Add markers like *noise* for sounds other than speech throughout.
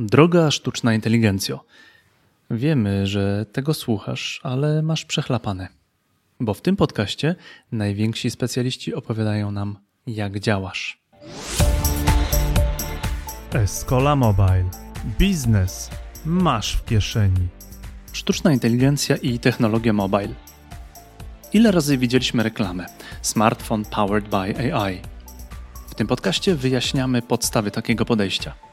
Droga sztuczna inteligencjo. Wiemy, że tego słuchasz, ale masz przechlapane. Bo w tym podcaście najwięksi specjaliści opowiadają nam, jak działasz. Escola Mobile. Biznes masz w kieszeni. Sztuczna inteligencja i technologia mobile. Ile razy widzieliśmy reklamę? Smartphone powered by AI. W tym podcaście wyjaśniamy podstawy takiego podejścia.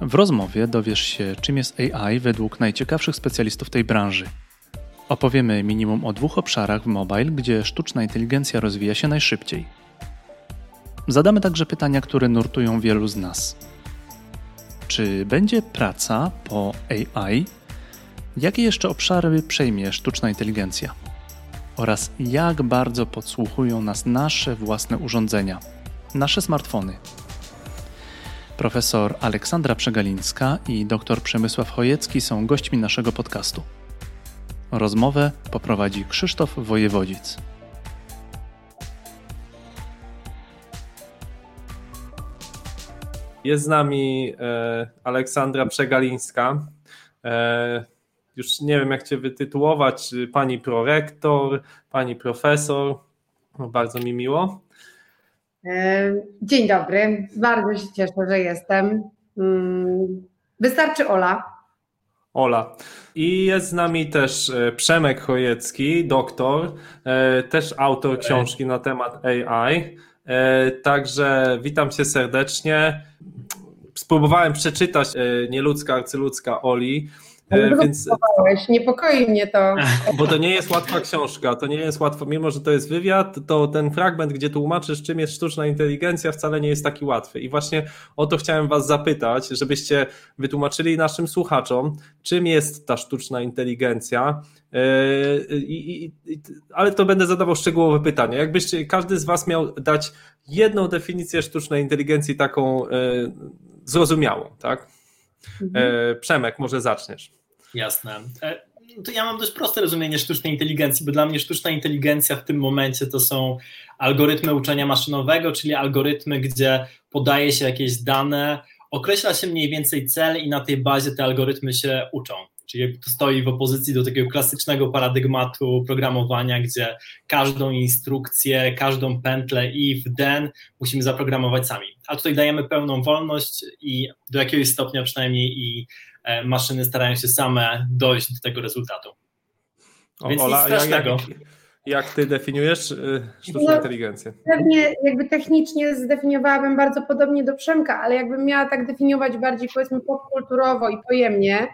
W rozmowie dowiesz się, czym jest AI według najciekawszych specjalistów tej branży. Opowiemy minimum o dwóch obszarach w mobile, gdzie sztuczna inteligencja rozwija się najszybciej. Zadamy także pytania, które nurtują wielu z nas. Czy będzie praca po AI? Jakie jeszcze obszary przejmie sztuczna inteligencja? Oraz jak bardzo podsłuchują nas nasze własne urządzenia, nasze smartfony? Profesor Aleksandra Przegalińska i dr Przemysław Chojecki są gośćmi naszego podcastu. Rozmowę poprowadzi Krzysztof Wojewodzic. Jest z nami e, Aleksandra Przegalińska. E, już nie wiem, jak Cię wytytułować, pani prorektor, pani profesor. No, bardzo mi miło. E, dzień dobry, bardzo się cieszę, że jestem. Mm, wystarczy Ola. Ola. I jest z nami też e, Przemek Chojecki, doktor, e, też autor książki na temat AI. Także witam cię serdecznie. Spróbowałem przeczytać Nieludzka, arcyludzka Oli. Ale więc niepokoi mnie to. *laughs* Bo to nie jest łatwa książka, to nie jest łatwo, mimo że to jest wywiad, to ten fragment, gdzie tłumaczysz, czym jest sztuczna inteligencja, wcale nie jest taki łatwy. I właśnie o to chciałem Was zapytać, żebyście wytłumaczyli naszym słuchaczom, czym jest ta sztuczna inteligencja. Yy, I, i, i, ale to będę zadawał szczegółowe pytania. Jakbyście każdy z Was miał dać jedną definicję sztucznej inteligencji, taką yy, zrozumiałą, tak? Mhm. Przemek, może zaczniesz. Jasne. E, to ja mam dość proste rozumienie sztucznej inteligencji, bo dla mnie sztuczna inteligencja w tym momencie to są algorytmy uczenia maszynowego, czyli algorytmy, gdzie podaje się jakieś dane, określa się mniej więcej cel i na tej bazie te algorytmy się uczą. Czyli to stoi w opozycji do takiego klasycznego paradygmatu programowania, gdzie każdą instrukcję, każdą pętlę if, then musimy zaprogramować sami. A tutaj dajemy pełną wolność i do jakiegoś stopnia przynajmniej i maszyny starają się same dojść do tego rezultatu. O, Więc Ola, nic Jak, jak ty definiujesz y, sztuczną no, inteligencję? Pewnie jakby technicznie zdefiniowałabym bardzo podobnie do Przemka, ale jakbym miała tak definiować bardziej powiedzmy popkulturowo i pojemnie,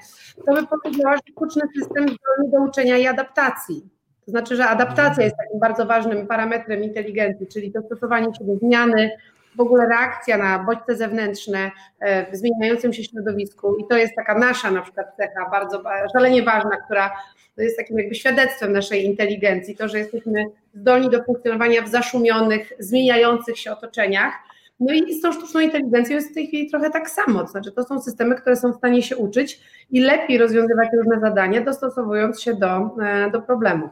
to by powiedziała, że sztuczny system zdolny do uczenia i adaptacji. To znaczy, że adaptacja jest takim bardzo ważnym parametrem inteligencji, czyli dostosowanie się do zmiany, w ogóle reakcja na bodźce zewnętrzne e, w zmieniającym się środowisku i to jest taka nasza na przykład cecha bardzo szalenie ważna, która jest takim jakby świadectwem naszej inteligencji, to, że jesteśmy zdolni do funkcjonowania w zaszumionych, zmieniających się otoczeniach. No i z tą sztuczną inteligencją jest w tej chwili trochę tak samo, to znaczy to są systemy, które są w stanie się uczyć i lepiej rozwiązywać różne zadania, dostosowując się do, e, do problemów.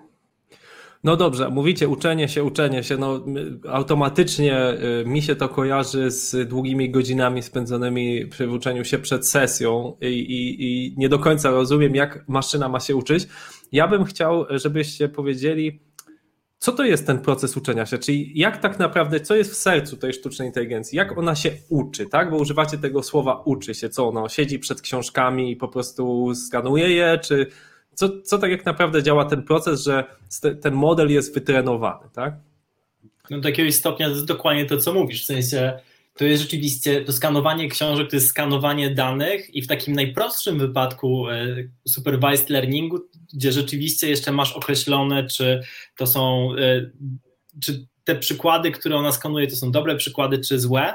No dobrze, mówicie uczenie się, uczenie się, no automatycznie y, mi się to kojarzy z długimi godzinami spędzonymi przy uczeniu się przed sesją i, i, i nie do końca rozumiem, jak maszyna ma się uczyć. Ja bym chciał, żebyście powiedzieli, co to jest ten proces uczenia się, czyli jak tak naprawdę, co jest w sercu tej sztucznej inteligencji, jak ona się uczy, tak? Bo używacie tego słowa uczy się, co ona siedzi przed książkami i po prostu skanuje je, czy co, co tak jak naprawdę działa ten proces, że ten model jest wytrenowany, tak? No do jakiegoś stopnia to jest dokładnie to, co mówisz, w sensie to jest rzeczywiście, to skanowanie książek to jest skanowanie danych i w takim najprostszym wypadku e, supervised learningu, gdzie rzeczywiście jeszcze masz określone, czy to są, e, czy te przykłady, które ona skanuje, to są dobre przykłady, czy złe,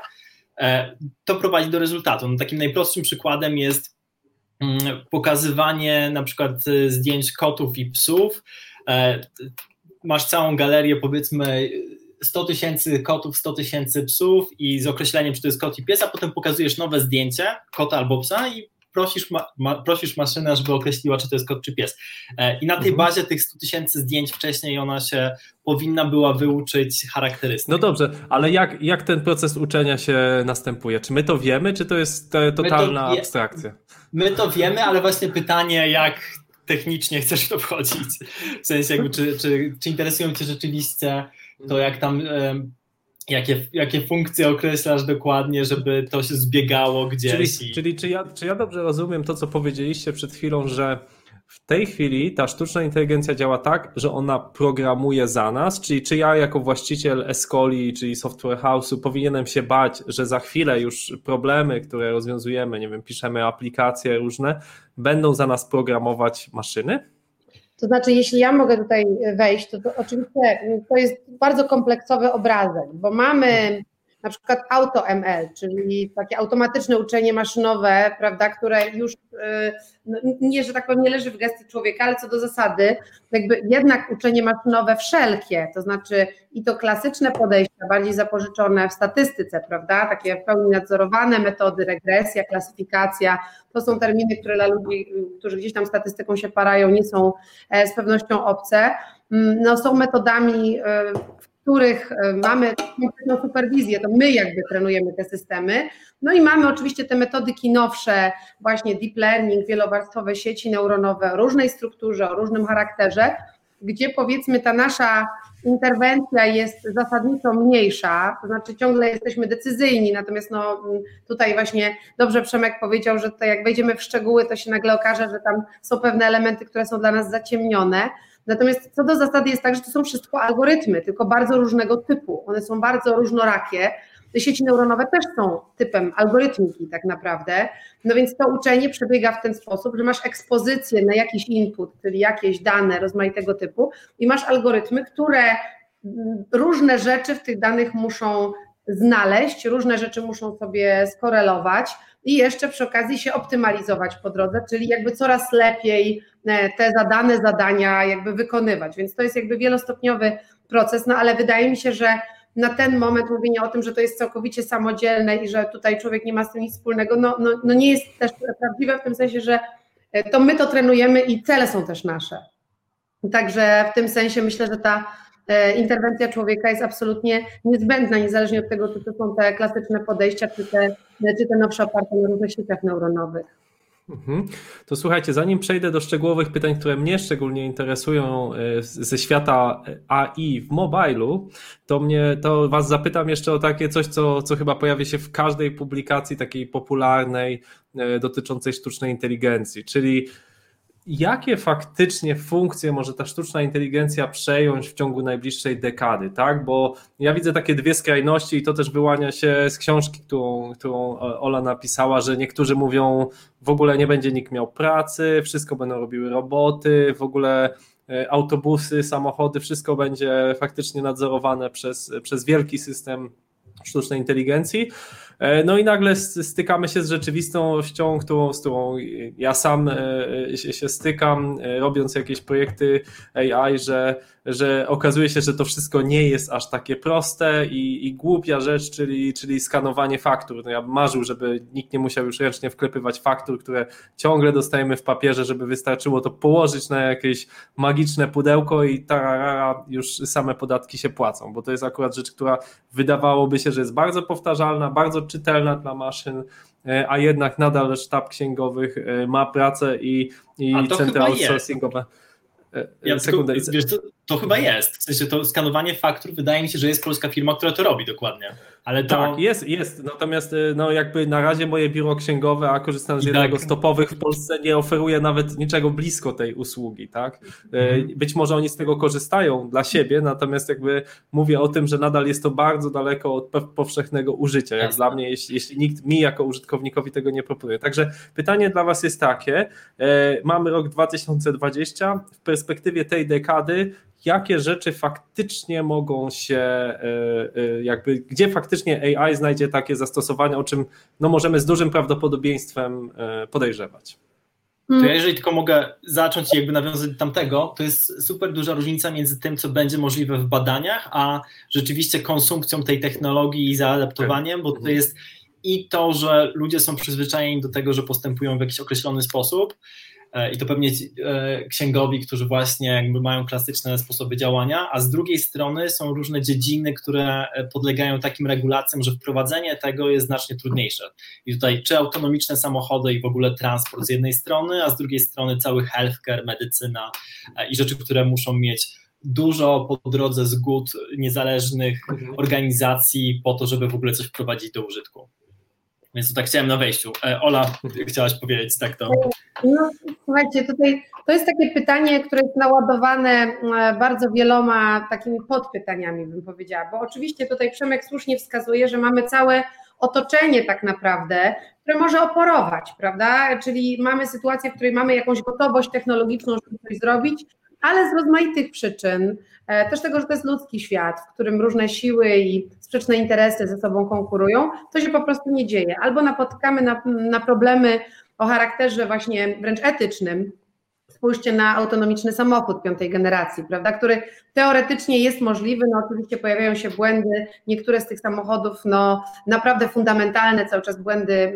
e, to prowadzi do rezultatu. No, takim najprostszym przykładem jest pokazywanie na przykład y, zdjęć kotów i psów. E, masz całą galerię, powiedzmy, 100 tysięcy kotów, 100 tysięcy psów i z określeniem, czy to jest kot i pies, a potem pokazujesz nowe zdjęcie kota albo psa i prosisz, ma, ma, prosisz maszynę, żeby określiła, czy to jest kot, czy pies. I na tej mhm. bazie tych 100 tysięcy zdjęć wcześniej ona się powinna była wyuczyć charakterystyk. No dobrze, ale jak, jak ten proces uczenia się następuje? Czy my to wiemy, czy to jest totalna to abstrakcja? My to wiemy, ale właśnie pytanie, jak technicznie chcesz w to wchodzić? W sensie, jakby, czy, czy, czy interesują Cię rzeczywiście to, jak tam jakie, jakie funkcje określasz dokładnie, żeby to się zbiegało gdzieś. Czyli, i... czyli czy, ja, czy ja dobrze rozumiem to, co powiedzieliście przed chwilą, że w tej chwili ta sztuczna inteligencja działa tak, że ona programuje za nas, czyli czy ja jako właściciel Escoli, czyli software house'u powinienem się bać, że za chwilę już problemy, które rozwiązujemy, nie wiem, piszemy aplikacje różne, będą za nas programować maszyny? To znaczy, jeśli ja mogę tutaj wejść, to, to oczywiście to jest bardzo kompleksowy obrazek, bo mamy na przykład AutoML, czyli takie automatyczne uczenie maszynowe, prawda, które już y, nie, że tak powiem, nie leży w gestii człowieka, ale co do zasady, jakby jednak uczenie maszynowe wszelkie, to znaczy i to klasyczne podejścia, bardziej zapożyczone w statystyce, prawda, takie w pełni nadzorowane metody, regresja, klasyfikacja, to są terminy, które dla ludzi, którzy gdzieś tam statystyką się parają, nie są e, z pewnością obce, mm, no, są metodami, e, których e, mamy konkretną superwizję, to my jakby trenujemy te systemy. No i mamy oczywiście te metodyki nowsze, właśnie deep learning, wielowarstwowe sieci neuronowe o różnej strukturze, o różnym charakterze, gdzie powiedzmy ta nasza interwencja jest zasadniczo mniejsza, to znaczy ciągle jesteśmy decyzyjni, natomiast no tutaj właśnie dobrze Przemek powiedział, że tutaj jak wejdziemy w szczegóły, to się nagle okaże, że tam są pewne elementy, które są dla nas zaciemnione, Natomiast co do zasady jest tak, że to są wszystko algorytmy, tylko bardzo różnego typu. One są bardzo różnorakie. Te sieci neuronowe też są typem algorytmiki tak naprawdę. No więc to uczenie przebiega w ten sposób, że masz ekspozycję na jakiś input, czyli jakieś dane rozmaitego typu i masz algorytmy, które mm, różne rzeczy w tych danych muszą znaleźć, różne rzeczy muszą sobie skorelować i jeszcze przy okazji się optymalizować po drodze, czyli jakby coraz lepiej e, te zadane zadania jakby wykonywać. Więc to jest jakby wielostopniowy proces, no ale wydaje mi się, że na ten moment mówienie o tym, że to jest całkowicie samodzielne i że tutaj człowiek nie ma z tym nic wspólnego, no, no, no nie jest też prawdziwe w tym sensie, że e, to my to trenujemy i cele są też nasze. Także w tym sensie myślę, że ta interwencja człowieka jest absolutnie niezbędna, niezależnie od tego, czy to są te klasyczne podejścia, czy te, czy te nowsze oparte na różnych sieciach neuronowych. Mhm. To słuchajcie, zanim przejdę do szczegółowych pytań, które mnie szczególnie interesują e, ze świata AI w mobilu, to mnie, to was zapytam jeszcze o takie coś, co, co chyba pojawi się w każdej publikacji takiej popularnej e, dotyczącej sztucznej inteligencji, czyli jakie faktycznie funkcje może ta sztuczna inteligencja przejąć w ciągu najbliższej dekady, tak? Bo ja widzę takie dwie skrajności i to też wyłania się z książki, którą, którą Ola napisała, że niektórzy mówią w ogóle nie będzie nikt miał pracy, wszystko będą robiły roboty, w ogóle e, autobusy, samochody, wszystko będzie faktycznie nadzorowane przez, przez wielki system sztucznej inteligencji. E, no i nagle stykamy się z rzeczywistością, którą, z którą ja sam e, się stykam, e, robiąc jakieś projekty AI, że że okazuje się, że to wszystko nie jest aż takie proste i, i głupia rzecz, czyli, czyli skanowanie faktur. No ja bym marzył, żeby nikt nie musiał już ręcznie wklepywać faktur, które ciągle dostajemy w papierze, żeby wystarczyło to położyć na jakieś magiczne pudełko i tarara, już same podatki się płacą, bo to jest akurat rzecz, która wydawałoby się, że jest bardzo powtarzalna, bardzo czytelna dla maszyn, e, a jednak nadal sztab księgowych e, ma pracę i, i centra outsourcingowe. E, ja Sekundę. Tylko, wiesz, to, to, chyba jest. W sensie to skanowanie faktur wydaje mi się, że jest polska firma, która to robi dokładnie. Ale to... Tak, jest, jest. Natomiast y, no, jakby na razie moje biuro księgowe, a korzystam z jednego tak. z topowych w Polsce, nie oferuje nawet niczego blisko tej usługi. Tak? Y, mhm. Być może oni z tego korzystają dla siebie, natomiast jakby mówię o tym, że nadal jest to bardzo daleko od powszechnego użycia, jak dla mnie, jeśli, jeśli nikt mi jako użytkownikowi tego nie proponuje. Także pytanie dla Was jest takie. E, mamy rok 2020. W perspektywie tej dekady jakie rzeczy faktycznie mogą się, e, e, jakby, gdzie faktycznie AI znajdzie takie zastosowania, o czym no, możemy z dużym prawdopodobieństwem e, podejrzewać. To ja jeżeli tylko mogę zacząć jakby nawiązać do tamtego, to jest super duża różnica między tym, co będzie możliwe w badaniach, a rzeczywiście konsumpcją tej technologii i zaadaptowaniem, bo to mhm. jest i to, że ludzie są przyzwyczajeni do tego, że postępują w jakiś określony sposób, i to pewnie e, księgowi, którzy właśnie jakby mają klasyczne sposoby działania, a z drugiej strony są różne dziedziny, które e, podlegają takim regulacjom, że wprowadzenie tego jest znacznie trudniejsze. I tutaj czy autonomiczne samochody i w ogóle transport z jednej strony, a z drugiej strony cały healthcare, medycyna i rzeczy, które muszą mieć dużo po drodze zgód niezależnych mhm. organizacji po to, żeby w ogóle coś wprowadzić do użytku. Więc to tak chciałem na wejściu. E, Ola, *laughs* chciałaś powiedzieć tak to. No, słuchajcie, tutaj to jest takie pytanie, które jest naładowane e, bardzo wieloma takimi podpytaniami, bym powiedziała, bo oczywiście tutaj Przemek słusznie wskazuje, że mamy całe otoczenie tak naprawdę, które może oporować, prawda? Czyli mamy sytuację, w której mamy jakąś gotowość technologiczną, żeby coś zrobić, ale z rozmaitych przyczyn, e, też tego, że to jest ludzki świat, w którym różne siły i sprzeczne interesy ze sobą konkurują, to się po prostu nie dzieje. Albo napotykamy na, na problemy o charakterze właśnie wręcz etycznym, Spójrzcie na autonomiczny samochód piątej generacji, prawda, który teoretycznie jest możliwy, no oczywiście pojawiają się błędy, niektóre z tych samochodów no naprawdę fundamentalne cały czas błędy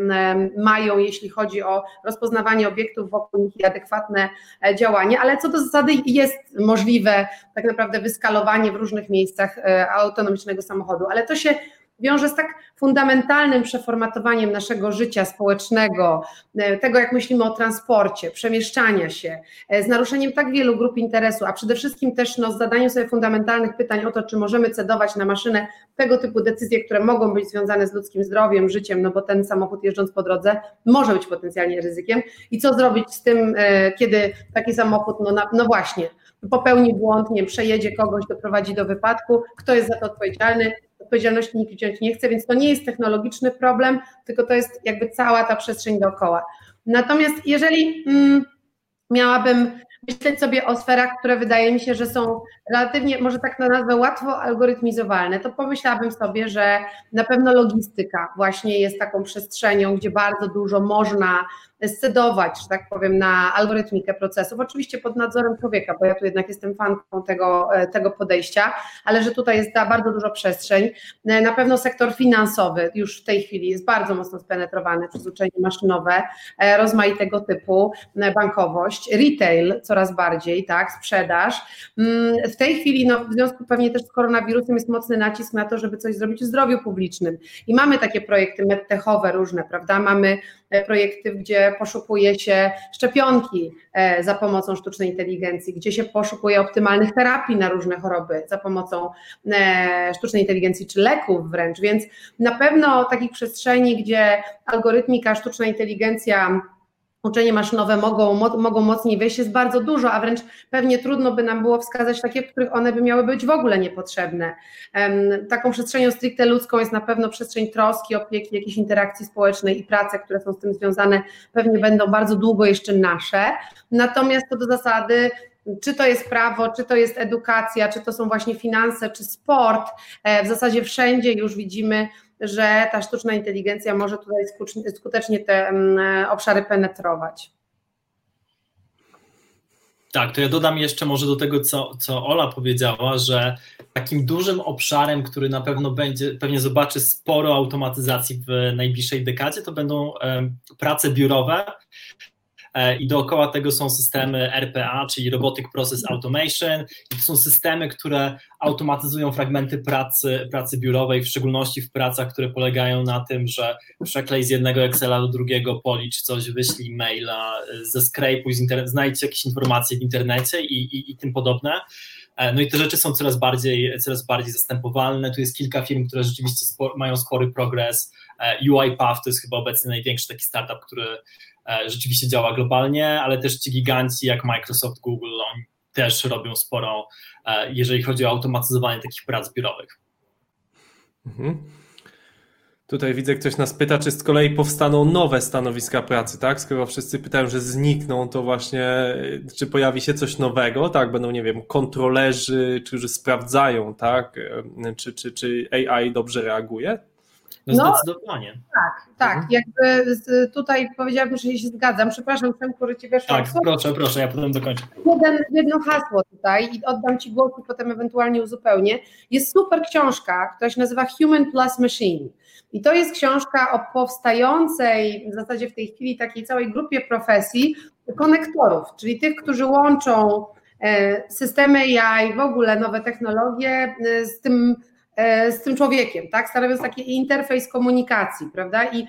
mają, jeśli chodzi o rozpoznawanie obiektów wokół nich i adekwatne e, działanie, ale co do zasady jest możliwe tak naprawdę wyskalowanie w różnych miejscach e, autonomicznego samochodu, ale to się wiąże z tak fundamentalnym przeformatowaniem naszego życia społecznego, e, tego jak myślimy o transporcie, przemieszczania się, e, z naruszeniem tak wielu grup interesu, a przede wszystkim też no, z zadaniem sobie fundamentalnych pytań o to, czy możemy cedować na maszynę tego typu decyzje, które mogą być związane z ludzkim zdrowiem, życiem, no bo ten samochód jeżdżąc po drodze może być potencjalnie ryzykiem. I co zrobić z tym, e, kiedy taki samochód, no, no właśnie, popełni błąd, nie przejedzie kogoś, doprowadzi do wypadku, kto jest za to odpowiedzialny, odpowiedzialności nikt wziąć nie chce, więc to nie jest technologiczny problem, tylko to jest jakby cała ta przestrzeń dookoła. Natomiast jeżeli mm, miałabym myśleć sobie o sferach, które wydaje mi się, że są relatywnie, może tak na nazwę, łatwo algorytmizowalne, to pomyślałabym sobie, że na pewno logistyka właśnie jest taką przestrzenią, gdzie bardzo dużo można scedować, że tak powiem, na algorytmikę procesów, oczywiście pod nadzorem człowieka, bo ja tu jednak jestem fanką tego, e, tego podejścia, ale że tutaj jest bardzo dużo przestrzeń. E, na pewno sektor finansowy już w tej chwili jest bardzo mocno spenetrowany przez uczenie maszynowe, e, rozmaitego typu, bankowość, retail coraz bardziej, tak, sprzedaż. Mm, w tej chwili, no, w związku pewnie też z koronawirusem jest mocny nacisk na to, żeby coś zrobić w zdrowiu publicznym i mamy takie projekty medtechowe różne, prawda, mamy projekty, gdzie poszukuje się szczepionki e, za pomocą sztucznej inteligencji, gdzie się poszukuje optymalnych terapii na różne choroby za pomocą e, sztucznej inteligencji czy leków wręcz, więc na pewno takich przestrzeni, gdzie algorytmika, sztuczna inteligencja uczenie maszynowe mogą, mogą mocniej wejść, jest bardzo dużo, a wręcz pewnie trudno by nam było wskazać takie, w których one by miały być w ogóle niepotrzebne. Taką przestrzenią stricte ludzką jest na pewno przestrzeń troski, opieki, jakiejś interakcji społecznej i prace, które są z tym związane, pewnie będą bardzo długo jeszcze nasze. Natomiast to do zasady czy to jest prawo, czy to jest edukacja, czy to są właśnie finanse, czy sport, e, w zasadzie wszędzie już widzimy że ta sztuczna inteligencja może tutaj skutecznie te mm, obszary penetrować. Tak, to ja dodam jeszcze może do tego, co, co Ola powiedziała, że takim dużym obszarem, który na pewno będzie, pewnie zobaczy sporo automatyzacji w najbliższej dekadzie, to będą prace biurowe, i dookoła tego są systemy RPA, czyli Robotic Process Automation i to są systemy, które automatyzują fragmenty pracy, pracy biurowej, w szczególności w pracach, które polegają na tym, że przeklej z jednego Excela do drugiego, policz coś, wyślij maila, ze skrepuj z internetu, znajdź jakieś informacje w internecie i, i, i tym podobne. E, no i te rzeczy są coraz bardziej, coraz bardziej zastępowalne. Tu jest kilka firm, które rzeczywiście mają spory progres. E, UiPath to jest chyba obecnie największy taki startup, który E, rzeczywiście działa globalnie, ale też ci giganci jak Microsoft, Google, oni też robią sporo, e, jeżeli chodzi o automatyzowanie takich prac biurowych. Mhm. Tutaj widzę, ktoś nas pyta, czy z kolei powstaną nowe stanowiska pracy, tak? Skoro wszyscy pytają, że znikną, to właśnie czy pojawi się coś nowego, tak? Będą, nie wiem, kontrolerzy, którzy sprawdzają, tak? E, czy, czy, czy AI dobrze reaguje? No, no zdecydowanie. Tak, tak. Mhm. Jakby tutaj powiedziałabym, że się zgadzam. Przepraszam, Przemku, że Ci weszłam. Tak, proszę, proszę, ja potem dokończę. Jeden, jedno hasło tutaj i oddam Ci głos i potem ewentualnie uzupełnię. Jest super książka, która się nazywa Human Plus Machine. I to jest książka o powstającej w zasadzie w tej chwili takiej całej grupie profesji konektorów, czyli tych, którzy łączą e, systemy AI, w ogóle nowe technologie e, z tym z tym człowiekiem, tak? Stanowiąc taki interfejs komunikacji, prawda? I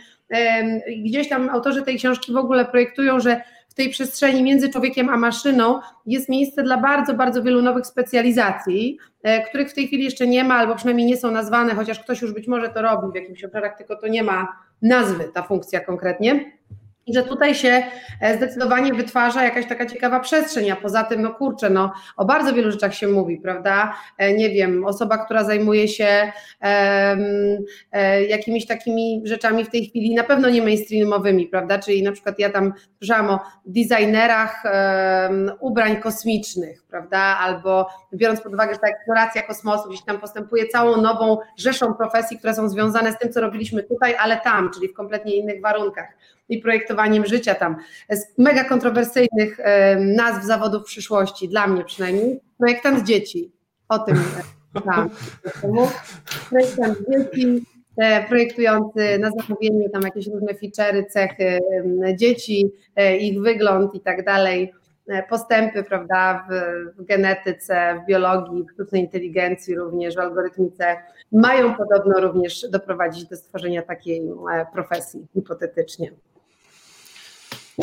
gdzieś tam autorzy tej książki w ogóle projektują, że w tej przestrzeni między człowiekiem a maszyną jest miejsce dla bardzo, bardzo wielu nowych specjalizacji, e, których w tej chwili jeszcze nie ma, albo przynajmniej nie są nazwane, chociaż ktoś już być może to robi w jakimś obszarach, tylko to nie ma nazwy ta funkcja konkretnie. I że tutaj się e, zdecydowanie wytwarza jakaś taka ciekawa przestrzeń, a poza tym, no kurczę, no o bardzo wielu rzeczach się mówi, prawda? E, nie wiem, osoba, która zajmuje się e, jakimiś takimi rzeczami w tej chwili, na pewno nie mainstreamowymi, prawda? Czyli na przykład ja tam słyszałam o designerach ubrań kosmicznych, prawda? Albo biorąc pod uwagę, że ta eksploracja kosmosu gdzieś tam postępuje całą nową rzeszą profesji, które są związane z tym, co robiliśmy tutaj, ale tam, czyli w kompletnie innych warunkach i projektowaniem życia tam. Z mega kontrowersyjnych nazw zawodów przyszłości, dla mnie przynajmniej, projektant dzieci. O tym tam. Projektant dzieci, e, projektujący na zamówienie tam jakieś różne feature'y, cechy dzieci, e, ich wygląd i tak dalej e, postępy prawda, w, w, genetyce, w biologii, w sztucznej inteligencji również, w algorytmice mają podobno również doprowadzić do stworzenia takiej profesji hipotetycznie.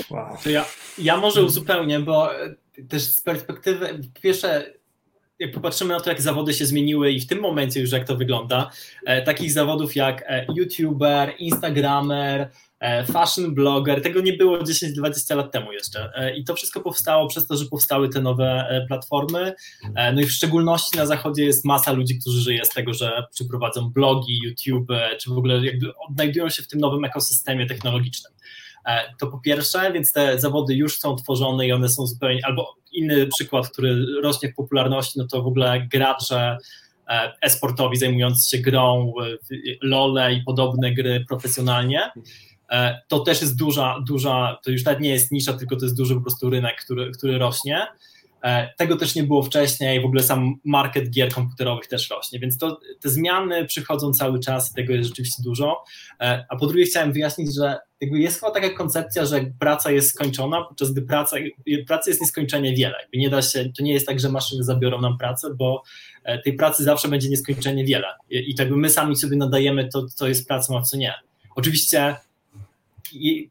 Wow. Ja, ja może uzupełnię, bo też z perspektywy, pierwsze, jak popatrzymy na to, jak zawody się zmieniły i w tym momencie już jak to wygląda, e, takich zawodów jak e, YouTuber, Instagramer, e, fashion blogger, tego nie było 10-20 lat temu jeszcze. E, I to wszystko powstało przez to, że powstały te nowe e, platformy. E, no i w szczególności na zachodzie jest masa ludzi, którzy żyje z tego, że przyprowadzą blogi, YouTube, czy w ogóle jakby odnajdują się w tym nowym ekosystemie technologicznym. E, to po pierwsze, więc te zawody już są tworzone i one są zupełnie, albo inny przykład, który rośnie w popularności, no to w ogóle gracze e, e-sportowi zajmujący się grą, LOLe i podobne gry profesjonalnie, e, to też jest duża, duża, to już nawet nie jest nisza, tylko to jest duży po prostu rynek, który, który rośnie. Tego też nie było wcześniej, w ogóle sam market gier komputerowych też rośnie, więc to, te zmiany przychodzą cały czas, tego jest rzeczywiście dużo. A po drugie chciałem wyjaśnić, że jest chyba taka koncepcja, że praca jest skończona, podczas gdy praca, pracy jest nieskończenie wiele. Jakby nie da się, to nie jest tak, że maszyny zabiorą nam pracę, bo e, tej pracy zawsze będzie nieskończenie wiele. I, i tak my sami sobie nadajemy to, co jest pracą, a co nie. Oczywiście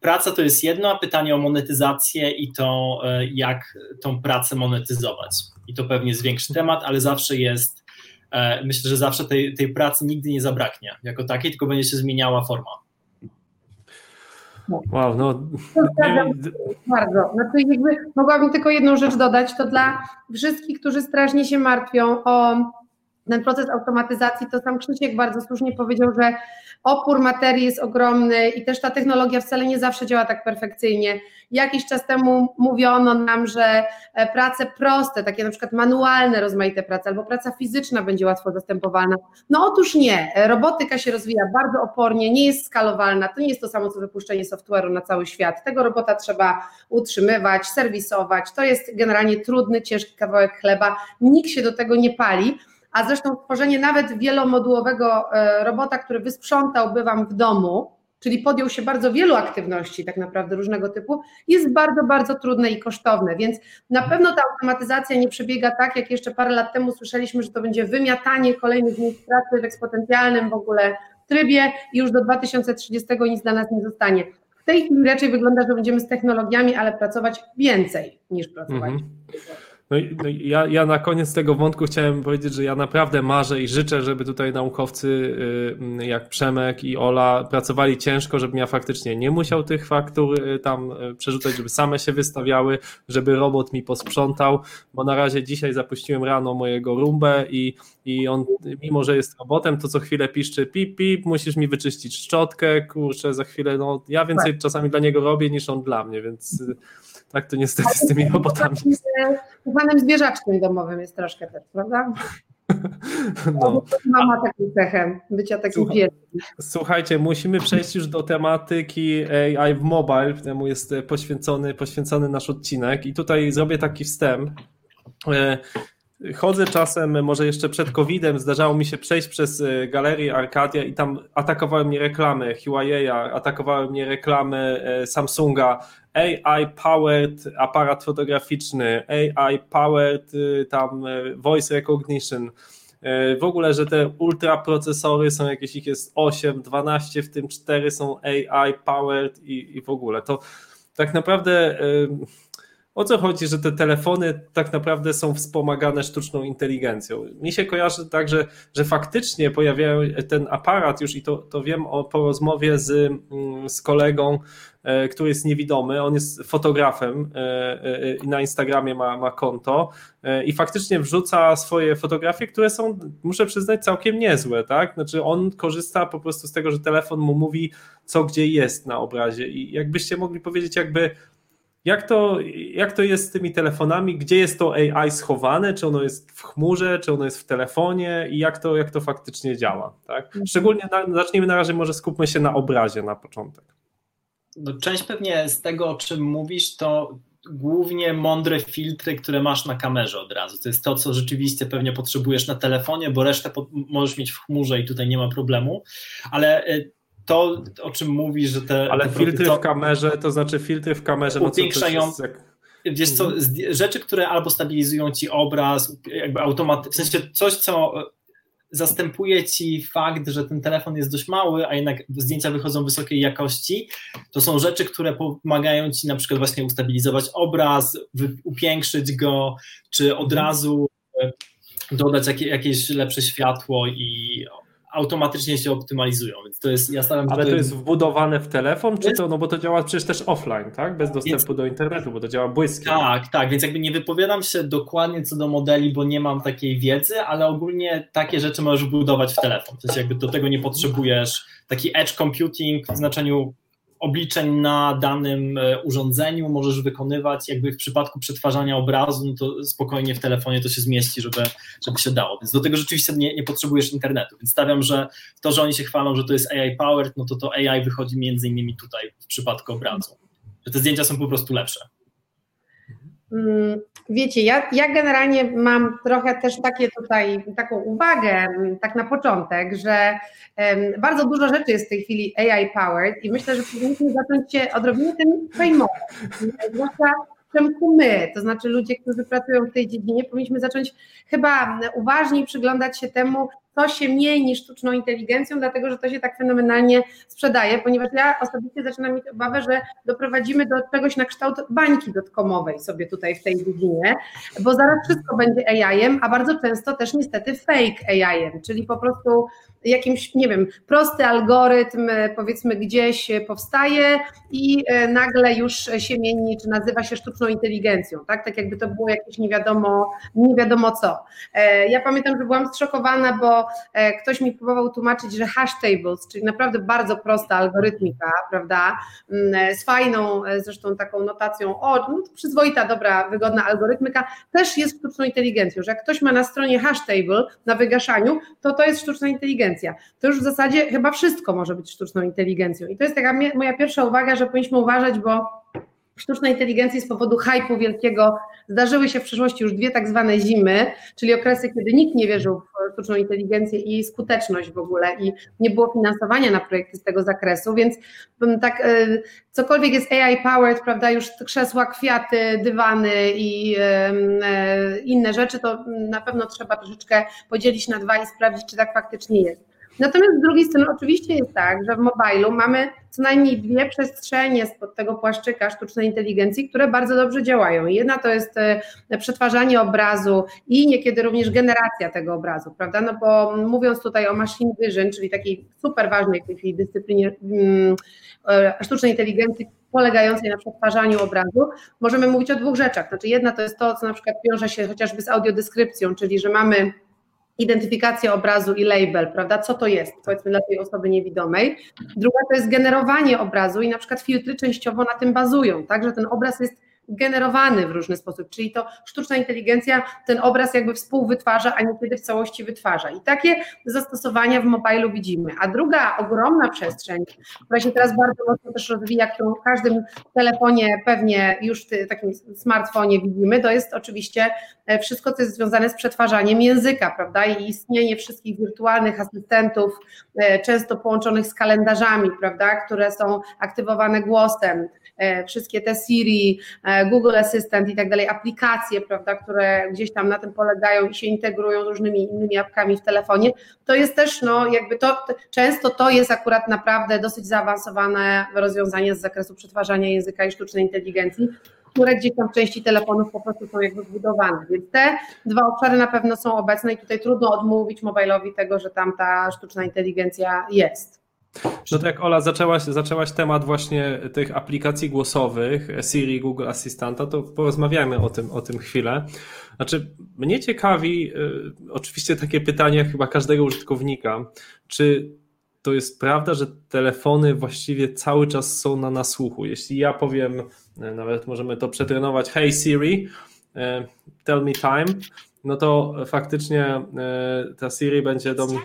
praca to jest jedno, a pytanie o monetyzację i to, e, jak tą pracę monetyzować. I to pewnie jest większy temat, ale zawsze jest, e, myślę, że zawsze tej, tej pracy nigdy nie zabraknie jako takiej, tylko będzie się zmieniała forma. No. Wow, no. Bardzo. Znaczy jakby mogłabym tylko jedną rzecz dodać, to dla wszystkich, którzy strasznie się martwią o ten proces automatyzacji, to sam Krzysiek bardzo słusznie powiedział, że opór materii jest ogromny i też ta technologia wcale nie zawsze działa tak perfekcyjnie. Jakiś czas temu mówiono nam, że e, prace proste, takie na przykład manualne, rozmaite prace, albo praca fizyczna będzie łatwo zastępowalna. No otóż nie. Robotyka się rozwija bardzo opornie, nie jest skalowalna. To nie jest to samo, co wypuszczenie software'u na cały świat. Tego robota trzeba utrzymywać, serwisować. To jest generalnie trudny, ciężki kawałek chleba. Nikt się do tego nie pali a zresztą tworzenie nawet wielomodułowego e, robota, który wysprzątałby Wam w domu, czyli podjął się bardzo wielu aktywności tak naprawdę różnego typu, jest bardzo, bardzo trudne i kosztowne, więc na pewno ta automatyzacja nie przebiega tak, jak jeszcze parę lat temu słyszeliśmy, że to będzie wymiatanie kolejnych miejsc pracy w eksponencjalnym w ogóle trybie i już do 2030 nic dla nas nie zostanie. W tej chwili raczej wygląda, że będziemy z technologiami, ale pracować więcej niż pracować. Mhm. No, no ja, ja na koniec tego wątku chciałem powiedzieć, że ja naprawdę marzę i życzę, żeby tutaj naukowcy y, jak Przemek i Ola pracowali ciężko, żebym ja faktycznie nie musiał tych faktur y, tam y, przerzucać, żeby same się wystawiały, żeby robot mi posprzątał, bo na razie dzisiaj zapuściłem rano mojego rumbę i, i on, mimo że jest robotem, to co chwilę piszczy pip, pip, musisz mi wyczyścić szczotkę, kurczę, za chwilę, no ja więcej tak. czasami dla niego robię niż on dla mnie, więc tak to niestety z tymi robotami. Ufanym zwierzaczkiem domowym jest troszkę też, prawda? No. Mama taką cechę, bycia takim Słuchaj, wielkim. Słuchajcie, musimy przejść już do tematyki AI w mobile, temu jest poświęcony, poświęcony nasz odcinek i tutaj zrobię taki wstęp. E, chodzę czasem, może jeszcze przed COVID-em, zdarzało mi się przejść przez e, galerię Arcadia i tam atakowały mnie reklamy Huawei'a, atakowały mnie reklamy e, Samsunga, AI-powered aparat fotograficzny, AI-powered y, tam y, voice recognition, y, w ogóle, że te ultraprocesory są jakieś, ich jest 8, 12, w tym 4 są AI-powered i, i w ogóle. To tak naprawdę o co chodzi, że te telefony tak naprawdę są wspomagane sztuczną inteligencją? Mi się kojarzy tak, że, że faktycznie pojawiają ten aparat już i to, to wiem o, po rozmowie z, mm, z kolegą, który jest niewidomy, on jest fotografem e, e, i na Instagramie ma, ma konto i faktycznie wrzuca swoje fotografie, które są, muszę przyznać, całkiem niezłe, tak? Znaczy on korzysta po prostu z tego, że telefon mu mówi, co gdzie jest na obrazie i jakbyście mogli powiedzieć jakby jak to, jak to jest z tymi telefonami? Gdzie jest to AI schowane? Czy ono jest w chmurze, czy ono jest w telefonie i jak to, jak to faktycznie działa? Tak? Mhm. Szczególnie na, zacznijmy na razie, może skupmy się na obrazie na początek. No, część pewnie z tego, o czym mówisz, to głównie mądre filtry, które masz na kamerze od razu. To jest to, co rzeczywiście pewnie potrzebujesz na telefonie, bo resztę możesz mieć w chmurze i tutaj nie ma problemu. Ale y, to, o czym mówisz, że te. Ale te filtry to, w kamerze, to znaczy filtry w kamerze, no upiększają. Co jak... Wiesz co, mhm. rzeczy, które albo stabilizują ci obraz, jakby automatycznie, w sensie coś, co zastępuje ci fakt, że ten telefon jest dość mały, a jednak zdjęcia wychodzą wysokiej jakości, to są rzeczy, które pomagają ci na przykład właśnie ustabilizować obraz, upiększyć go, czy od mhm. razu e, dodać jakieś lepsze światło i automatycznie się optymalizują, więc to jest, ja staram Ale to jest wbudowane w telefon, czy to, no bo to działa przecież też offline, tak? Bez dostępu jest... do internetu, bo to działa błyskiem. Tak, tak, więc jakby nie wypowiadam się dokładnie co do modeli, bo nie mam takiej wiedzy, ale ogólnie takie rzeczy możesz wbudować w telefon, w sensie jakby do tego nie potrzebujesz taki edge computing w znaczeniu obliczeń na danym e, urządzeniu możesz wykonywać, jakby w przypadku przetwarzania obrazu, no to spokojnie w telefonie to się zmieści, żeby, żeby się dało. Więc do tego rzeczywiście nie, nie potrzebujesz internetu. Więc stawiam, że to, że oni się chwalą, że to jest AI powered, no to to AI wychodzi między innymi tutaj w przypadku obrazu. Że te zdjęcia są po prostu lepsze. Mm, wiecie, ja, ja generalnie mam trochę też takie tutaj, taką uwagę, mm, tak na początek, że um, bardzo dużo rzeczy jest w tej chwili AI powered i myślę, że powinniśmy zacząć się odrobinę tym przejmować. Zwłaszcza Przemku my, to znaczy ludzie, którzy pracują w tej dziedzinie, powinniśmy zacząć chyba uważniej przyglądać się temu, co się mniej niż sztuczną inteligencją, dlatego że to się tak fenomenalnie sprzedaje, ponieważ ja osobiście zaczynam mieć obawę, że doprowadzimy do czegoś na kształt bańki dotkomowej sobie tutaj w tej dziedzinie, bo zaraz wszystko będzie AI-em, a bardzo często też niestety fake AI-em, czyli po prostu jakimś, nie wiem, prosty algorytm powiedzmy gdzieś powstaje i e, nagle już się mieni, czy nazywa się sztuczną inteligencją, tak? Tak jakby to było jakieś nie wiadomo, nie wiadomo co. E, ja pamiętam, że byłam zszokowana, bo e, ktoś mi próbował tłumaczyć, że hash tables, czyli naprawdę bardzo prosta algorytmika, prawda, mm, z fajną zresztą taką notacją, o, no przyzwoita, dobra, wygodna algorytmika, też jest sztuczną inteligencją, że jak ktoś ma na stronie hash table na wygaszaniu, to to jest sztuczna inteligencja. To już w zasadzie chyba wszystko może być sztuczną inteligencją. I to jest taka moja pierwsza uwaga, że powinniśmy uważać, bo sztucznej inteligencji z powodu hypu wielkiego zdarzyły się w przeszłości już dwie tak zwane zimy, czyli okresy, kiedy nikt nie wierzył w sztuczną inteligencję i skuteczność w ogóle i nie było finansowania na projekty z tego zakresu, więc tak e, cokolwiek jest AI powered, prawda, już krzesła, kwiaty, dywany i e, inne rzeczy, to na pewno trzeba troszeczkę podzielić na dwa i sprawdzić, czy tak faktycznie jest. Natomiast z drugiej strony oczywiście jest tak, że w mobilu mamy co najmniej dwie przestrzenie spod tego płaszczyka sztucznej inteligencji, które bardzo dobrze działają. Jedna to jest e, przetwarzanie obrazu i niekiedy również generacja tego obrazu, prawda? No bo mówiąc tutaj o machine vision, czyli takiej super ważnej w tej chwili dyscyplinie mm, e, sztucznej inteligencji, polegającej na przetwarzaniu obrazu, możemy mówić o dwóch rzeczach. Znaczy jedna to jest to, co na przykład wiąże się chociażby z audiodeskrypcją, czyli że mamy identyfikacja obrazu i label, prawda? Co to jest, powiedzmy dla tej osoby niewidomej. Druga to jest generowanie obrazu i na przykład filtry częściowo na tym bazują, tak, że ten obraz jest generowany w różny sposób, czyli to sztuczna inteligencja ten obraz jakby współwytwarza, a niekiedy w całości wytwarza. I takie zastosowania w mobilu widzimy. A druga ogromna przestrzeń, która się teraz bardzo mocno też rozwija, którą w każdym telefonie pewnie już w takim smartfonie widzimy, to jest oczywiście e, wszystko, co jest związane z przetwarzaniem języka, prawda? I istnienie wszystkich wirtualnych asystentów, e, często połączonych z kalendarzami, prawda? Które są aktywowane głosem, e, wszystkie te Siri, Google Assistant i tak dalej, aplikacje, prawda, które gdzieś tam na tym polegają i się integrują z różnymi innymi apkami w telefonie, to jest też, no jakby to, często to jest akurat naprawdę dosyć zaawansowane rozwiązanie z zakresu przetwarzania języka i sztucznej inteligencji, które gdzieś tam w części telefonów po prostu są jakby wbudowane. Więc te dwa obszary na pewno są obecne i tutaj trudno odmówić mobilowi tego, że tam ta sztuczna inteligencja jest. No tak Ola zaczęłaś, zaczęłaś temat właśnie tych aplikacji głosowych, Siri, Google Assistanta, to porozmawiajmy o tym, o tym chwilę. Znaczy, mnie ciekawi, y, oczywiście takie pytanie chyba każdego użytkownika, czy to jest prawda, że telefony właściwie cały czas są na nasłuchu. Jeśli ja powiem, y, nawet możemy to przetrenować, hey Siri, y, tell me time, no to faktycznie ta Siri będzie do mnie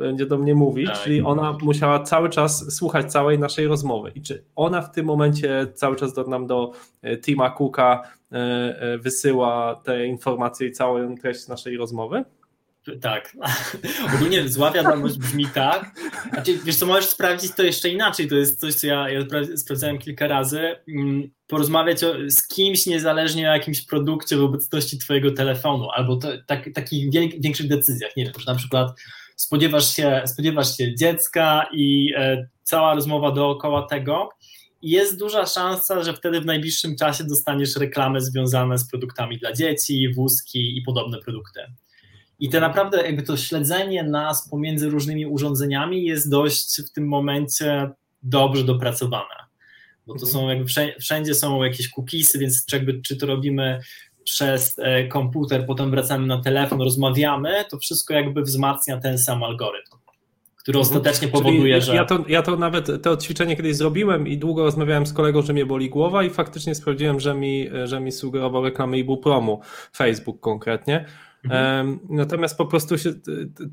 będzie do mnie mówić, tak. czyli ona musiała cały czas słuchać całej naszej rozmowy. I czy ona w tym momencie cały czas do nam do e, Tima Cooka e, e, wysyła te informacje i całą treść naszej rozmowy? Tak. *laughs* Ogólnie zła wiadomość brzmi tak. Znaczy, wiesz co, możesz sprawdzić to jeszcze inaczej. To jest coś, co ja, ja sprawdzałem kilka razy. Mm, porozmawiać o, z kimś niezależnie o jakimś produkcie w obecności twojego telefonu albo to, tak, takich większych decyzjach. Nie wiem, że na przykład spodziewasz się, spodziewasz się dziecka i e, cała rozmowa dookoła tego. I jest duża szansa, że wtedy w najbliższym czasie dostaniesz reklamy związane z produktami dla dzieci, wózki i podobne produkty. I to naprawdę jakby to śledzenie nas pomiędzy różnymi urządzeniami jest dość w tym momencie dobrze dopracowane. Bo to mhm. są jakby wszędzie są jakieś cookiesy, więc jakby czy to robimy przez e, komputer, potem wracamy na telefon, rozmawiamy, to wszystko jakby wzmacnia ten sam algorytm który mhm. ostatecznie powoduje, Czyli że. Ja to, ja to nawet to ćwiczenie kiedyś zrobiłem i długo rozmawiałem z kolegą, że mnie boli głowa, i faktycznie sprawdziłem, że mi, że mi sugerował reklamę ibupromu, Facebook konkretnie. Mhm. Natomiast po prostu się,